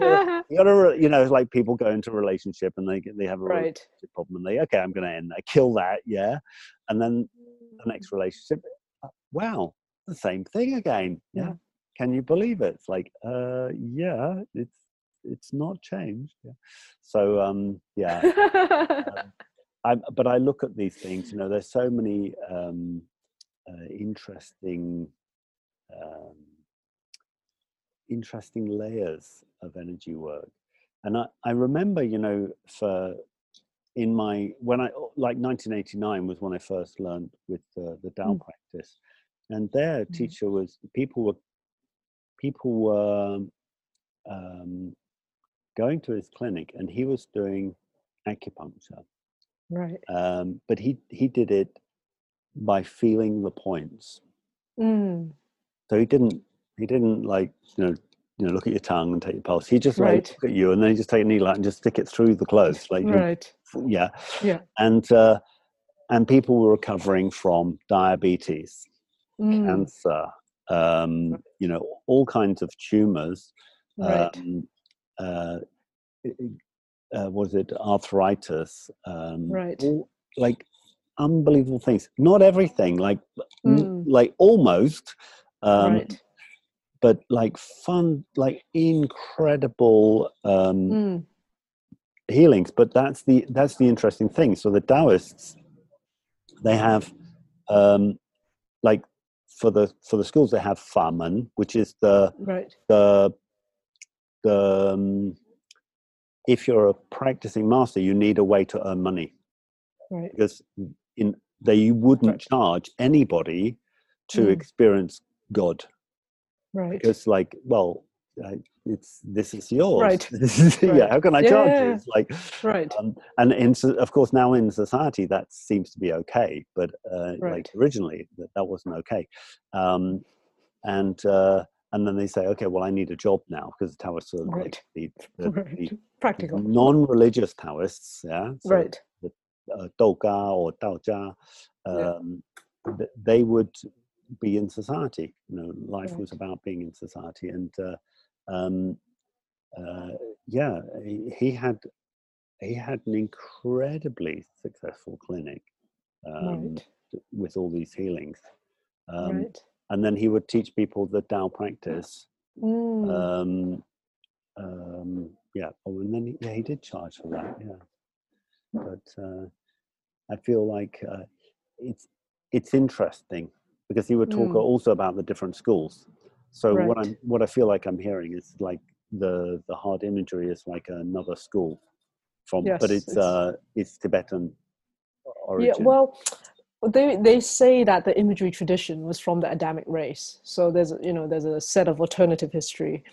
Speaker 1: gotta, you gotta, you know, it's like people go into a relationship and they they have a
Speaker 2: right
Speaker 1: relationship problem and they, okay, I'm gonna end that, kill that, yeah, and then the next relationship, uh, wow, the same thing again, yeah.
Speaker 2: Yeah.
Speaker 1: Can you believe it? It's like, uh, yeah, it's it's not changed. Yeah. So um, yeah. um, I, but I look at these things. You know, there's so many um, uh, interesting, um, interesting layers of energy work, and I, I remember, you know, for in my when I like 1989 was when I first learned with the, the Tao mm. practice, and their mm. teacher was people were people were um, going to his clinic, and he was doing acupuncture
Speaker 2: Right.
Speaker 1: Um, but he he did it by feeling the points.
Speaker 2: Mm.
Speaker 1: So he didn't he didn't like you know you know look at your tongue and take your pulse. He just like look at you and then he just take a needle out and just stick it through the clothes. Like
Speaker 2: right.
Speaker 1: Yeah.
Speaker 2: Yeah.
Speaker 1: And uh, and people were recovering from diabetes, mm. cancer, um, you know, all kinds of tumors.
Speaker 2: Right. Um,
Speaker 1: uh, uh, was it arthritis? Um,
Speaker 2: right.
Speaker 1: All, like unbelievable things. Not everything, like mm. like almost. Um,
Speaker 2: right.
Speaker 1: But like fun, like incredible um,
Speaker 2: mm.
Speaker 1: healings. But that's the that's the interesting thing. So the Taoists, they have um, like for the for the schools they have famen, which is the
Speaker 2: right.
Speaker 1: the the um, if you're a practicing master, you need a way to earn money.
Speaker 2: Right.
Speaker 1: Because in they wouldn't right. charge anybody to mm. experience God.
Speaker 2: Right.
Speaker 1: Because like, well, uh, it's this is yours.
Speaker 2: Right.
Speaker 1: yeah.
Speaker 2: right.
Speaker 1: How can I
Speaker 2: yeah,
Speaker 1: charge you? It's like
Speaker 2: right.
Speaker 1: Um, and in of course now in society that seems to be okay, but uh,
Speaker 2: right.
Speaker 1: like originally that, that wasn't okay. Um, and uh, and then they say, okay, well, I need a job now because the Taoists are
Speaker 2: right.
Speaker 1: like the, the,
Speaker 2: right.
Speaker 1: the
Speaker 2: practical
Speaker 1: non-religious Taoists, yeah,
Speaker 2: so right,
Speaker 1: the uh, Douga or Daojia, um, yeah. they would be in society. You know, life right. was about being in society, and uh, um, uh, yeah, he, he, had he had an incredibly successful clinic um,
Speaker 2: right.
Speaker 1: with all these healings.
Speaker 2: Um, right
Speaker 1: and then he would teach people the Tao practice.
Speaker 2: Mm.
Speaker 1: Um, um, yeah, oh, and then he, yeah, he did charge for that. Yeah, but uh, I feel like uh, it's it's interesting because he would talk mm. also about the different schools. So
Speaker 2: right.
Speaker 1: what I'm what I feel like I'm hearing is like the the heart imagery is like another school from,
Speaker 2: yes,
Speaker 1: but it's,
Speaker 2: it's
Speaker 1: uh it's Tibetan origin.
Speaker 2: Yeah, well, they they say that the imagery tradition was from the Adamic race. So there's you know there's a set of alternative history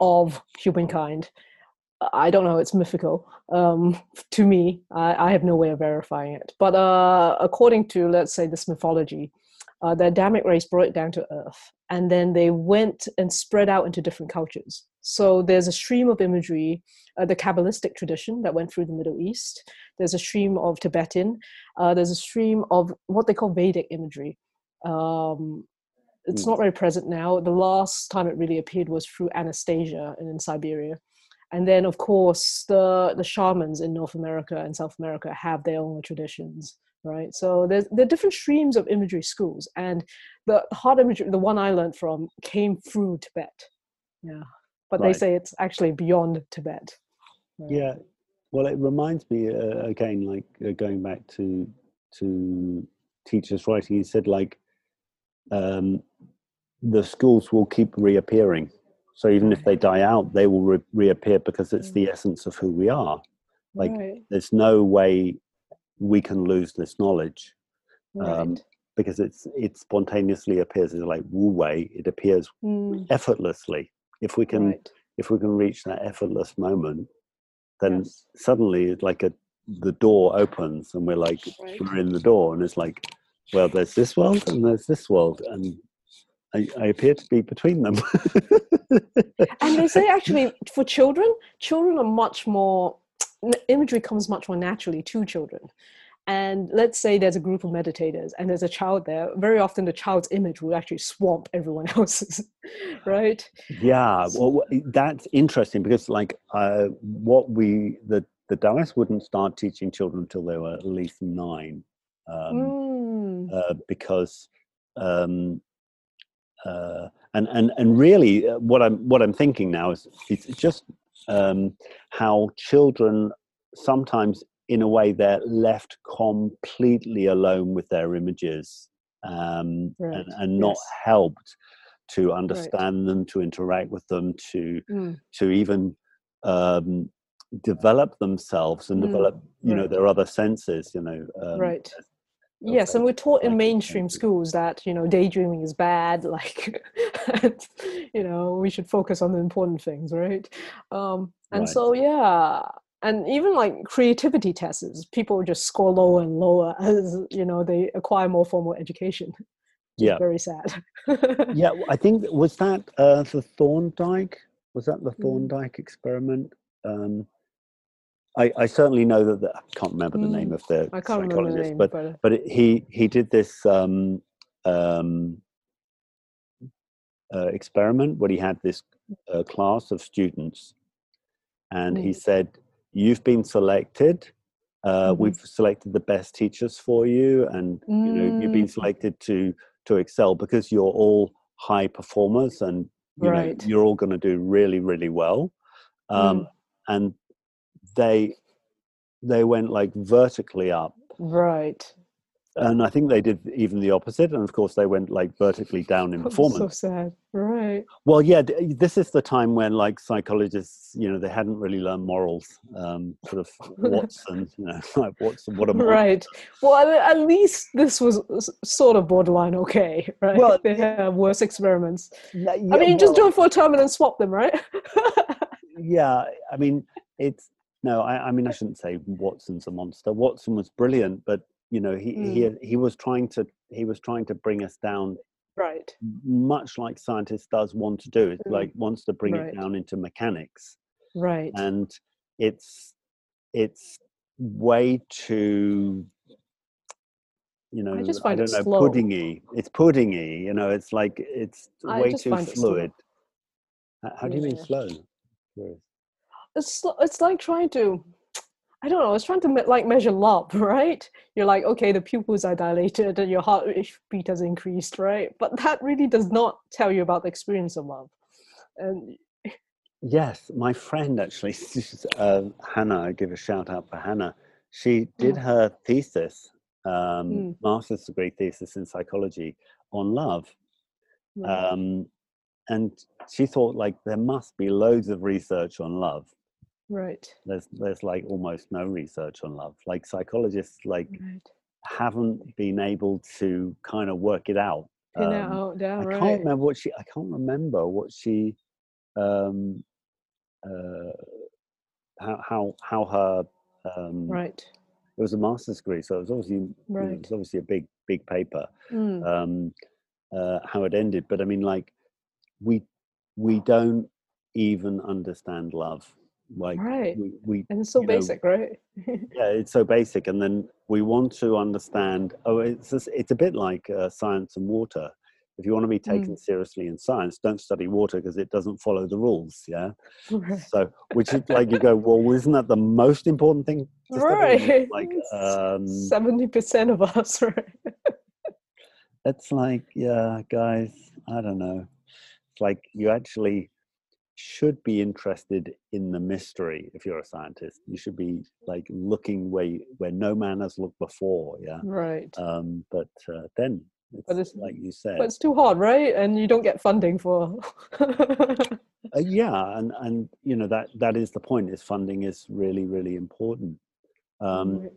Speaker 2: of humankind. I don't know. It's mythical um, to me. I, I, have no way of verifying it. But uh, according to let's say this mythology, uh, the Adamic race brought it down to Earth, and then they went and spread out into different cultures. So there's a stream of imagery, uh, the Kabbalistic tradition that went through the Middle East. There's a stream of Tibetan. Uh, there's a stream of what they call Vedic imagery. Um, it's mm. not very present now. The last time it really appeared was through Anastasia and in Siberia. And then, of course, the, the shamans in North America and South America have their own traditions right? So there's there are different streams of imagery schools, and the heart imagery, the one I learned from, came through Tibet. Yeah, but right. they say it's actually beyond Tibet.
Speaker 1: Right? Yeah, well, it reminds me uh, again, like uh, going back to to teachers writing. He said like um, the schools will keep reappearing. So even if they die out, they will re- reappear because it's the mm. essence of who we are. Like
Speaker 2: right.
Speaker 1: there's no way we can lose this knowledge
Speaker 2: um, right. um,
Speaker 1: because it's it spontaneously appears as like wu wei. It appears
Speaker 2: mm.
Speaker 1: effortlessly. If we can
Speaker 2: right.
Speaker 1: if we can reach that effortless moment, then
Speaker 2: yes.
Speaker 1: suddenly like a the door opens and we're like
Speaker 2: right.
Speaker 1: we're in the door and it's like well there's this world and there's this world and I, I appear to be between them.
Speaker 2: and they say actually for children, children are much more imagery comes much more naturally to children and let's say there's a group of meditators and there's a child there very often the child's image will actually swamp everyone else's right
Speaker 1: yeah well that's interesting because like uh, what we the the Taoists wouldn't start teaching children until they were at least nine um,
Speaker 2: mm.
Speaker 1: uh, because um, uh, and and and really uh, what I'm what I'm thinking now is it's just um, how children sometimes in a way they're left completely alone with their images um, right. and, and, not yes. helped to understand right. them to interact with them to mm. to even um, develop themselves and mm. develop you right. know their other senses you know
Speaker 2: um, right yes and we're taught in mainstream schools that you know daydreaming is bad like you know we should focus on the important things right? Um and right. so yeah and even like creativity tests people just score lower and lower as you know they acquire more formal education. Yeah. very sad.
Speaker 1: Yeah i think was that uh the thorndike? Was that the mm. thorndike experiment? Um I, I certainly know that the, I can't remember the mm. name of the psychologist, the name, but but, but it, he he did this um, um, uh, experiment where he had this uh, class of students, and mm. he said, "You've been selected. Uh, mm-hmm. We've selected the best teachers for you, and you know you've been mm. selected to to excel because you're all high performers, and you right. know you're all going to do really really well." Um, mm. And they they went like vertically up.
Speaker 2: Right.
Speaker 1: And i think they did even the opposite and of course they went like vertically down in performance
Speaker 2: so sad. Right.
Speaker 1: Well yeah this is the time when like psychologists you know they hadn't really learned morals um sort of watson you know like watson what a
Speaker 2: right. Well at least this was sort of borderline okay right? Well they have worse experiments. yeah, i mean well, just do it for a term and then swap them right?
Speaker 1: Yeah i mean it's no, I, I, mean I shouldn't say Watson's a monster. Watson was brilliant, but you know he mm. he he was trying to he was trying to bring us down,
Speaker 2: right?
Speaker 1: Much like scientists does want to do. It mm. like wants to bring right. it down into mechanics,
Speaker 2: right?
Speaker 1: And it's it's way too you know, I, just find I don't know, slow. puddingy. It's puddingy, you know, it's like it's way too fluid. How do you mean slow?
Speaker 2: It's it's like trying to I don't know. It's trying to me- like measure love, right? You're like, okay, the pupils are dilated and your heartbeat has increased, right? But that really does not tell you about the experience of love. And
Speaker 1: yes, my friend actually, uh, Hannah. I give a shout out for Hannah. She did mm. her thesis, um, mm. master's degree thesis in psychology on love, um, and she thought like there must be loads of research on love
Speaker 2: right
Speaker 1: there's there's like almost no research on love like psychologists like right. haven't been able to kind of work it out
Speaker 2: um, out, yeah,
Speaker 1: i
Speaker 2: right.
Speaker 1: can't remember what she i can't remember what she um uh how how how her um
Speaker 2: right
Speaker 1: it was a master's degree so it was obviously right. you know, it was obviously a big big paper
Speaker 2: mm.
Speaker 1: um uh how it ended but i mean like we we don't even understand love like
Speaker 2: right. we, we and it's so basic know, right?
Speaker 1: Yeah it's so basic and then we want to understand oh it's just, it's a bit like uh, science and water. If you want to be taken mm. seriously in science don't study water because it doesn't follow the rules yeah? Right. so which is like you go well isn't that the most important thing
Speaker 2: right
Speaker 1: like um
Speaker 2: 70% of us right?
Speaker 1: It's like yeah guys i don't know. It's like you actually should be interested in the mystery if you're a scientist. You should be like looking where you, where no man has looked before yeah?
Speaker 2: Right.
Speaker 1: Um but uh, then it's, but it's like you said
Speaker 2: but it's too hard right? And you don't get funding for
Speaker 1: uh, yeah and and you know that that is the point is funding is really really important. Um right.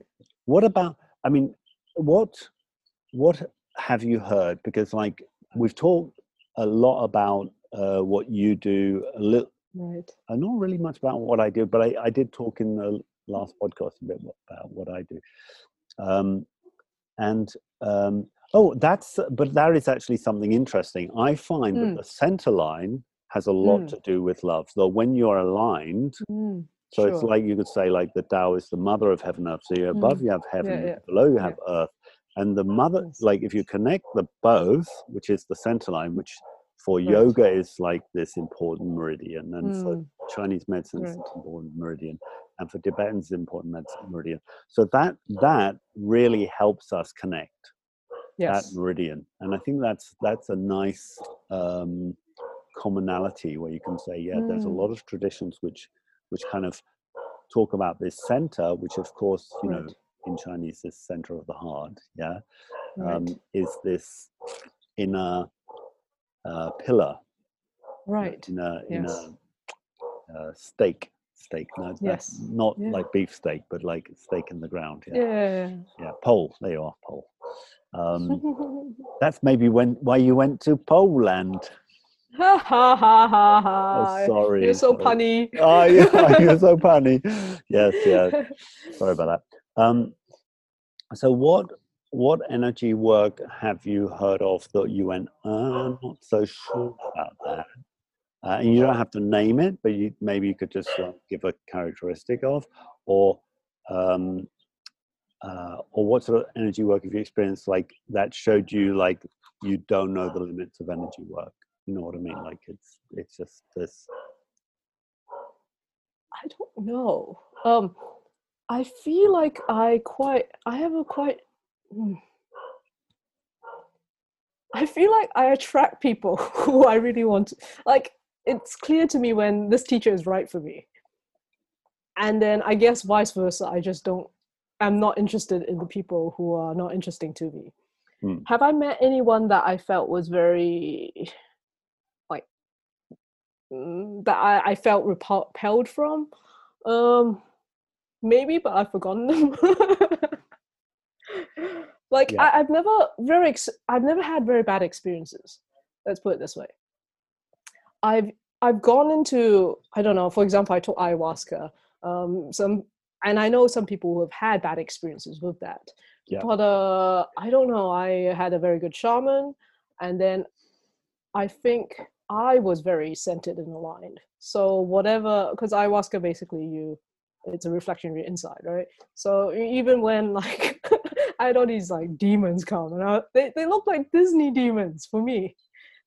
Speaker 1: what about i mean what what have you heard? Because like we've talked a lot about uh, what you do a little
Speaker 2: right
Speaker 1: uh, not really much about what i do but I, I did talk in the last podcast a bit about what i do um, and um, oh that's but that is actually something interesting i find mm. that hmm. the center line has a lot mm. to do with love So when you're aligned
Speaker 2: mm.
Speaker 1: so sure. it's like you could say like the Tao is the mother of heaven earth. So you above hmm. you have heaven, yeah, yeah. below you have yeah. earth, and the mother like if you connect the both, which is the center line, which for right. yoga is like this important meridian and mm. for chinese medicine right. it's important meridian and for tibetan it's important medicine meridian so that that really helps us connect yes. that meridian and i think that's that's a nice um, commonality where you can say yeah mm. there's a hmm. lot of traditions which which kind of talk about this center, which of course, you
Speaker 2: Right.
Speaker 1: know, in Chinese is center of the heart, yeah, um, is this inner uh, pillar,
Speaker 2: right.
Speaker 1: in a in
Speaker 2: Yes.
Speaker 1: a uh, steak, steak, no, that's
Speaker 2: Yes.
Speaker 1: not
Speaker 2: Yeah.
Speaker 1: like beef steak, but like stake in the ground, yeah,
Speaker 2: Yeah.
Speaker 1: yeah, pole, there you are, pole. Um, that's maybe when why you went to Poland.
Speaker 2: ha ha ha ha ha.
Speaker 1: Oh, sorry,
Speaker 2: You're so punny.
Speaker 1: Oh, yeah, you're so funny. Yes, yeah. Sorry about that. Um, so what what energy work have you heard of that you went, "Uh, I'm not so sure about that? Uh, and you don't have to name it, but you maybe you could just uh, give a characteristic of, or um, uh, or what sort of energy work have you experienced like that showed you like you don't know the limits of energy work? You know what I mean? Like it's it's just this.
Speaker 2: I don't know. Um, I feel like I quite. I have a quite. Hmm. I feel like I attract people who I really want. To, like it's clear to me when this teacher is right for me, and then I guess vice versa. I just don't. I'm not interested in the people who are not interesting to me.
Speaker 1: Hmm.
Speaker 2: Have I met anyone that I felt was very like mm, that I, I felt repelled from? Um, maybe, but I've forgotten them. like
Speaker 1: Yeah.
Speaker 2: I, I've never very ex- I've never had very bad experiences. Let's put it this way. I've I've gone into I don't know. For example, I took ayahuasca. Um, some and I know some people who have had bad experiences with that.
Speaker 1: Yeah.
Speaker 2: But uh, I don't know. I had a very good shaman, and then I think I was very centered and aligned. So whatever, because ayahuasca basically you, it's a reflection of your inside, right? So even when like I had all these like demons come, and I, they they look like Disney demons for me,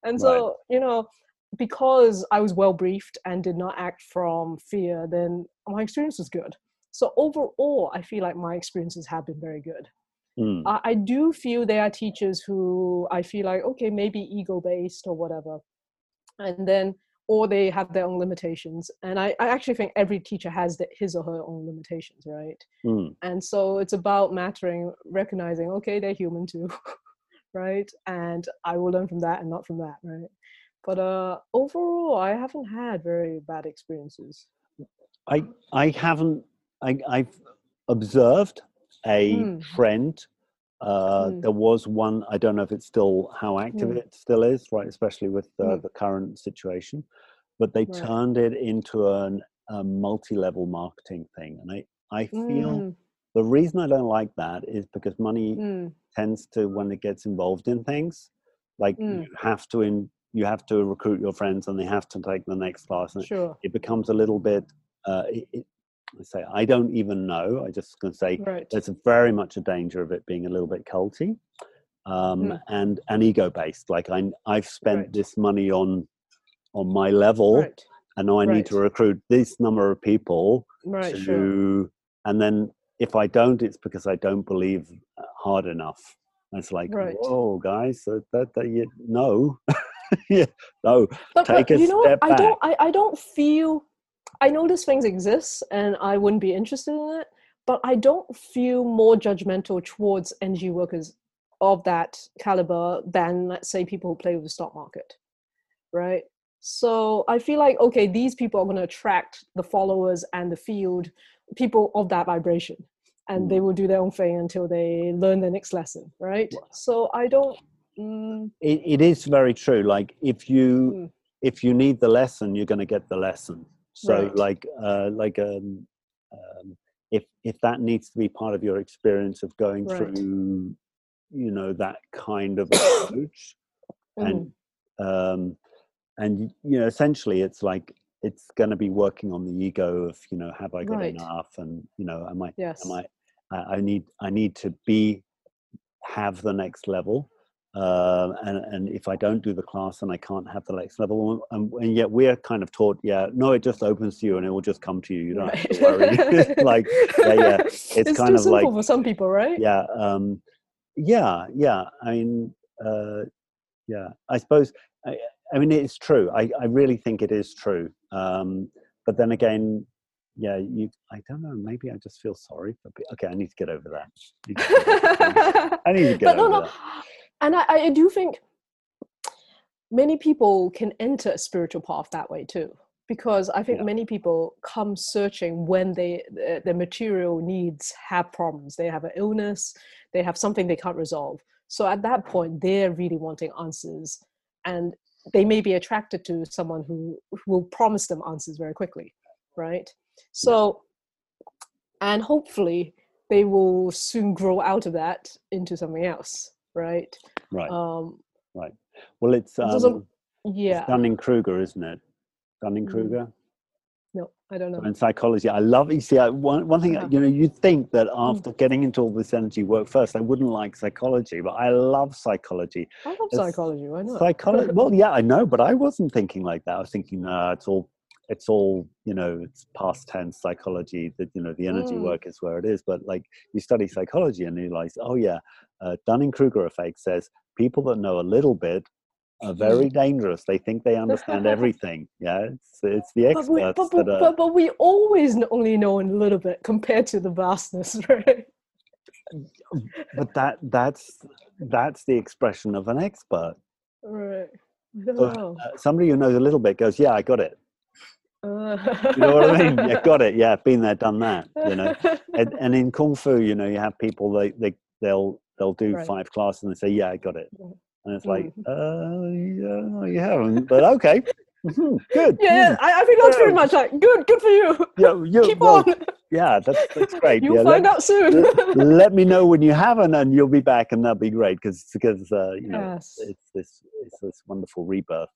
Speaker 2: and so you know because I was well briefed and did not act from fear, then my experience was good. So overall, I feel like my experiences have been very good.
Speaker 1: Mm,
Speaker 2: I, I do feel there are teachers who I feel like okay maybe ego based or whatever, and then or they have their own limitations. And I, I actually think every teacher has the, his or her own limitations, right?
Speaker 1: mm,
Speaker 2: And so it's about mattering, recognizing okay they're human too, right? And I will learn from that and not from that, right? But uh, overall, I haven't had very bad experiences.
Speaker 1: I I haven't. I, I've observed a
Speaker 2: Mm.
Speaker 1: trend. Uh,
Speaker 2: Mm.
Speaker 1: There was one. I don't know if it's still how active
Speaker 2: Mm.
Speaker 1: it still is, right? Especially with uh,
Speaker 2: Mm.
Speaker 1: the current situation, but they
Speaker 2: Right.
Speaker 1: turned it into an, a multi-level marketing thing, and I I feel
Speaker 2: Mm,
Speaker 1: the reason I don't like that is because money
Speaker 2: mm,
Speaker 1: tends to when it gets involved in things, like you have to in you have to recruit your friends and they have to take the next class and
Speaker 2: sure.
Speaker 1: it becomes a little bit uh, it, it, I say I don't even know. I just going to say
Speaker 2: Right.
Speaker 1: there's very much a danger of it being a little bit culty um,
Speaker 2: Mhm.
Speaker 1: and and ego based. Like I I've spent
Speaker 2: Right.
Speaker 1: this money on on my level,
Speaker 2: Right.
Speaker 1: and now I need to recruit this number of people
Speaker 2: Right.
Speaker 1: to,
Speaker 2: Sure.
Speaker 1: and then if I don't, it's because I don't believe uh, hard enough. And it's like, whoa, guys, that that, that you no, yeah, no,
Speaker 2: But,
Speaker 1: take
Speaker 2: but
Speaker 1: a
Speaker 2: you know,
Speaker 1: step
Speaker 2: I don't. I, I don't feel. I know these things exist, and I wouldn't be interested in it. But I don't feel more judgmental towards energy workers of that caliber than, let's say, people who play with the stock market, right? So I feel like okay, these people are going to attract the followers and the field, people of that vibration, and they will do their own thing until they learn the next lesson, right? So I don't. Mm,
Speaker 1: it, it is very true like if you
Speaker 2: Mm.
Speaker 1: if you need the lesson you're going to get the lesson so
Speaker 2: Right.
Speaker 1: like uh like um, um if if that needs to be part of your experience of going
Speaker 2: Right.
Speaker 1: through you know that kind of approach and
Speaker 2: mm,
Speaker 1: um and you know essentially it's like it's going to be working on the ego of you know have i got
Speaker 2: Right.
Speaker 1: enough and you know am i
Speaker 2: yes.
Speaker 1: am I, I I need I need to be have the next level, uh, and and if I don't do the class, then I can't have the next level. And, and yet we're kind of taught, yeah, no, it just opens to you and it will just come to you. You don't have to worry. It's like, yeah, yeah, it's, kind
Speaker 2: too
Speaker 1: of like,
Speaker 2: for some people, right?
Speaker 1: yeah, um, yeah, yeah. I mean, uh, yeah. I suppose. I, I mean, it's true. I, I really think it is true. Um, but then again, yeah, you. I don't know. Maybe I just feel sorry for. People. Okay, I need to get over that. I need to get but over no, no. that.
Speaker 2: And I, I do think many people can enter a spiritual path that way too because i think yeah. many people come searching when they their material needs have problems. They have an illness they have something they can't resolve. So at that point they're really wanting answers and they may be attracted to someone who, who will promise them answers very quickly right? So and hopefully they will soon grow out of that into something else right?
Speaker 1: Right. Um right. Well it's um
Speaker 2: yeah.
Speaker 1: Dunning kruger isn't it? Dunning kruger
Speaker 2: no i don't know.
Speaker 1: In psychology i love you see I, one, one thing uh-huh. you know you'd think that mm. after getting into all this energy work first i wouldn't like psychology but i love psychology.
Speaker 2: I love it's, psychology why not?
Speaker 1: psychology well yeah i know but i wasn't thinking like that. I was thinking uh, it's all it's all you know it's past tense psychology that you know the energy mm. work is where it is. But like you study psychology and you realize oh yeah uh, dunning-kruger effect says people that know a little bit are very mm. dangerous they think they understand everything yeah it's, it's the experts but we,
Speaker 2: but,
Speaker 1: but,
Speaker 2: but, but we always only know a little bit compared to the vastness right
Speaker 1: but that that's that's the expression of an expert
Speaker 2: right
Speaker 1: so, uh, somebody who knows a little bit goes yeah i got it uh. you know what I mean? Yeah, got it. Yeah, been there, done that. You know, and, and in kung fu, you know, you have people they they they'll they'll do right. five classes and they say, "Yeah, I got it," and it's like, mm. "Uh, yeah, you haven't," but okay. Mm-hmm, good.
Speaker 2: Yeah, mm. I, I think that's pretty much like good. Good for you. Yeah, you keep well, on.
Speaker 1: Yeah, that's that's great.
Speaker 2: You'll
Speaker 1: yeah,
Speaker 2: find let, out soon.
Speaker 1: let me know when you haven't, and you'll be back, and that'll be great because because uh, you know yes. it's this it's this wonderful rebirth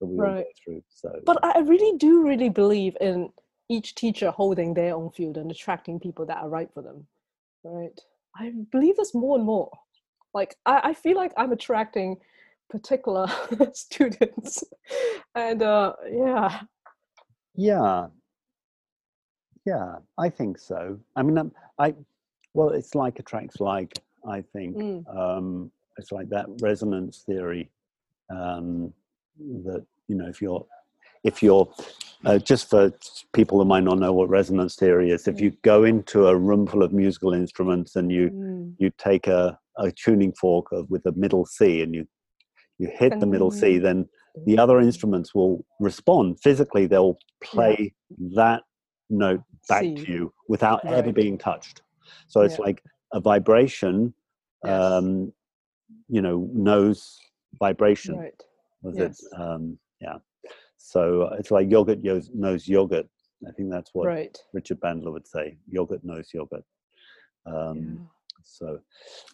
Speaker 1: that we right. all go through. So,
Speaker 2: but I really do really believe in each teacher holding their own field and attracting people that are right for them. Right. I believe this more and more. Like I, I feel like I'm attracting particular students, and uh, yeah.
Speaker 1: Yeah. Yeah, I think so. I mean, um, I well, it's like attracts like. I think mm. um, it's like that resonance theory um, that you know if you're if you're uh, just for people who might not know what resonance theory is if you mm. go into a room full of musical instruments and you mm. you take a, a tuning fork with a middle c and you you hit the middle c then the other instruments will respond physically they'll play yeah. that note back C. to you without right. ever being touched so it's yeah. like a vibration yes. um you know knows vibration
Speaker 2: right.
Speaker 1: was yes. it um yeah so uh, it's like yogurt knows yogurt i think that's what
Speaker 2: right.
Speaker 1: richard bandler would say yogurt knows yogurt um, yeah. so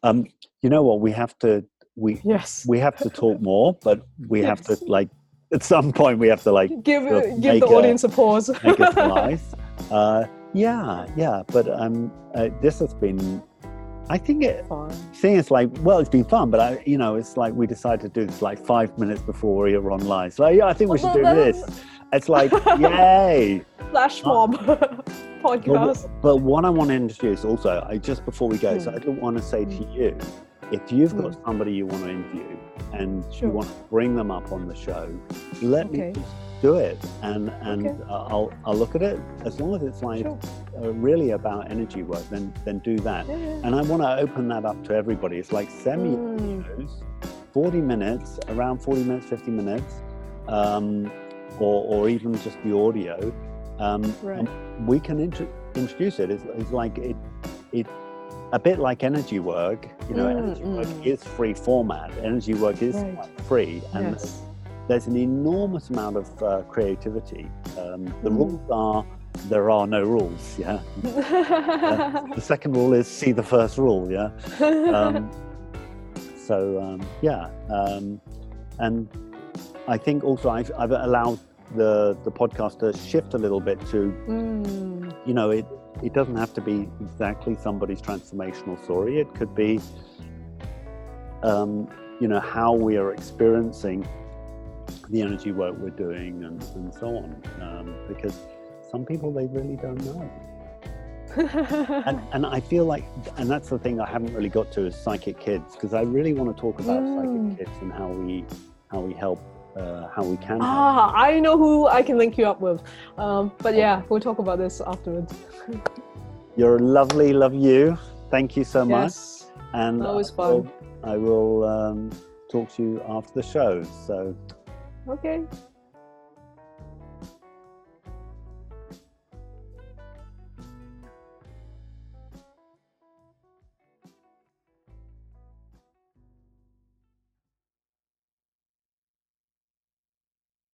Speaker 1: um, you know what we have to we
Speaker 2: yes
Speaker 1: we have to talk more but we yes. have to like at some point we have to like
Speaker 2: give give the audience a, a pause
Speaker 1: make it nice uh, yeah yeah but um uh, this has been I think it thing is like well, it's been fun, but I you know it's like we decided to do this like five minutes before we were online. So yeah, I think we should do this. It's like yay,
Speaker 2: flash mob podcast.
Speaker 1: But, but, what I want to introduce also, I just before we go, so hmm. I don't want to say to you, if you've got somebody you want to interview and sure. you want to bring them up on the show, let okay. me do it and and okay. I'll I'll look at it as long as it's like sure. uh, really about energy work then then do that yeah, yeah. and I want to open that up to everybody it's like semi mm. 40 minutes around 40 minutes 50 minutes um, or, or even just the audio um, right. we can int- introduce it it's, it's, like it it a bit like energy work you know mm, energy mm. work is free format energy work is right. free and yes there's an enormous amount of uh, creativity. Um, the mm. rules are there are no rules. Yeah. uh, the second rule is see the first rule. Yeah. Um, so um, yeah, um, and I think also I've, I've, allowed the the podcast to shift a little bit to, mm. you know, it it doesn't have to be exactly somebody's transformational story. It could be, um, you know, how we are experiencing the energy work we're doing and, and so on. Um, because some people, they really don't know. and, and, I feel like, and that's the thing I haven't really got to is psychic kids, because I really want to talk about mm. psychic kids and how we how we help uh, how we can.
Speaker 2: Ah, I know who I can link you up with. Um, but yeah, we'll talk about this afterwards.
Speaker 1: You're lovely, love you. Thank you so much.
Speaker 2: Yes,
Speaker 1: And
Speaker 2: always
Speaker 1: I
Speaker 2: fun.
Speaker 1: will, I will um, talk to you after the show. So
Speaker 2: Okay.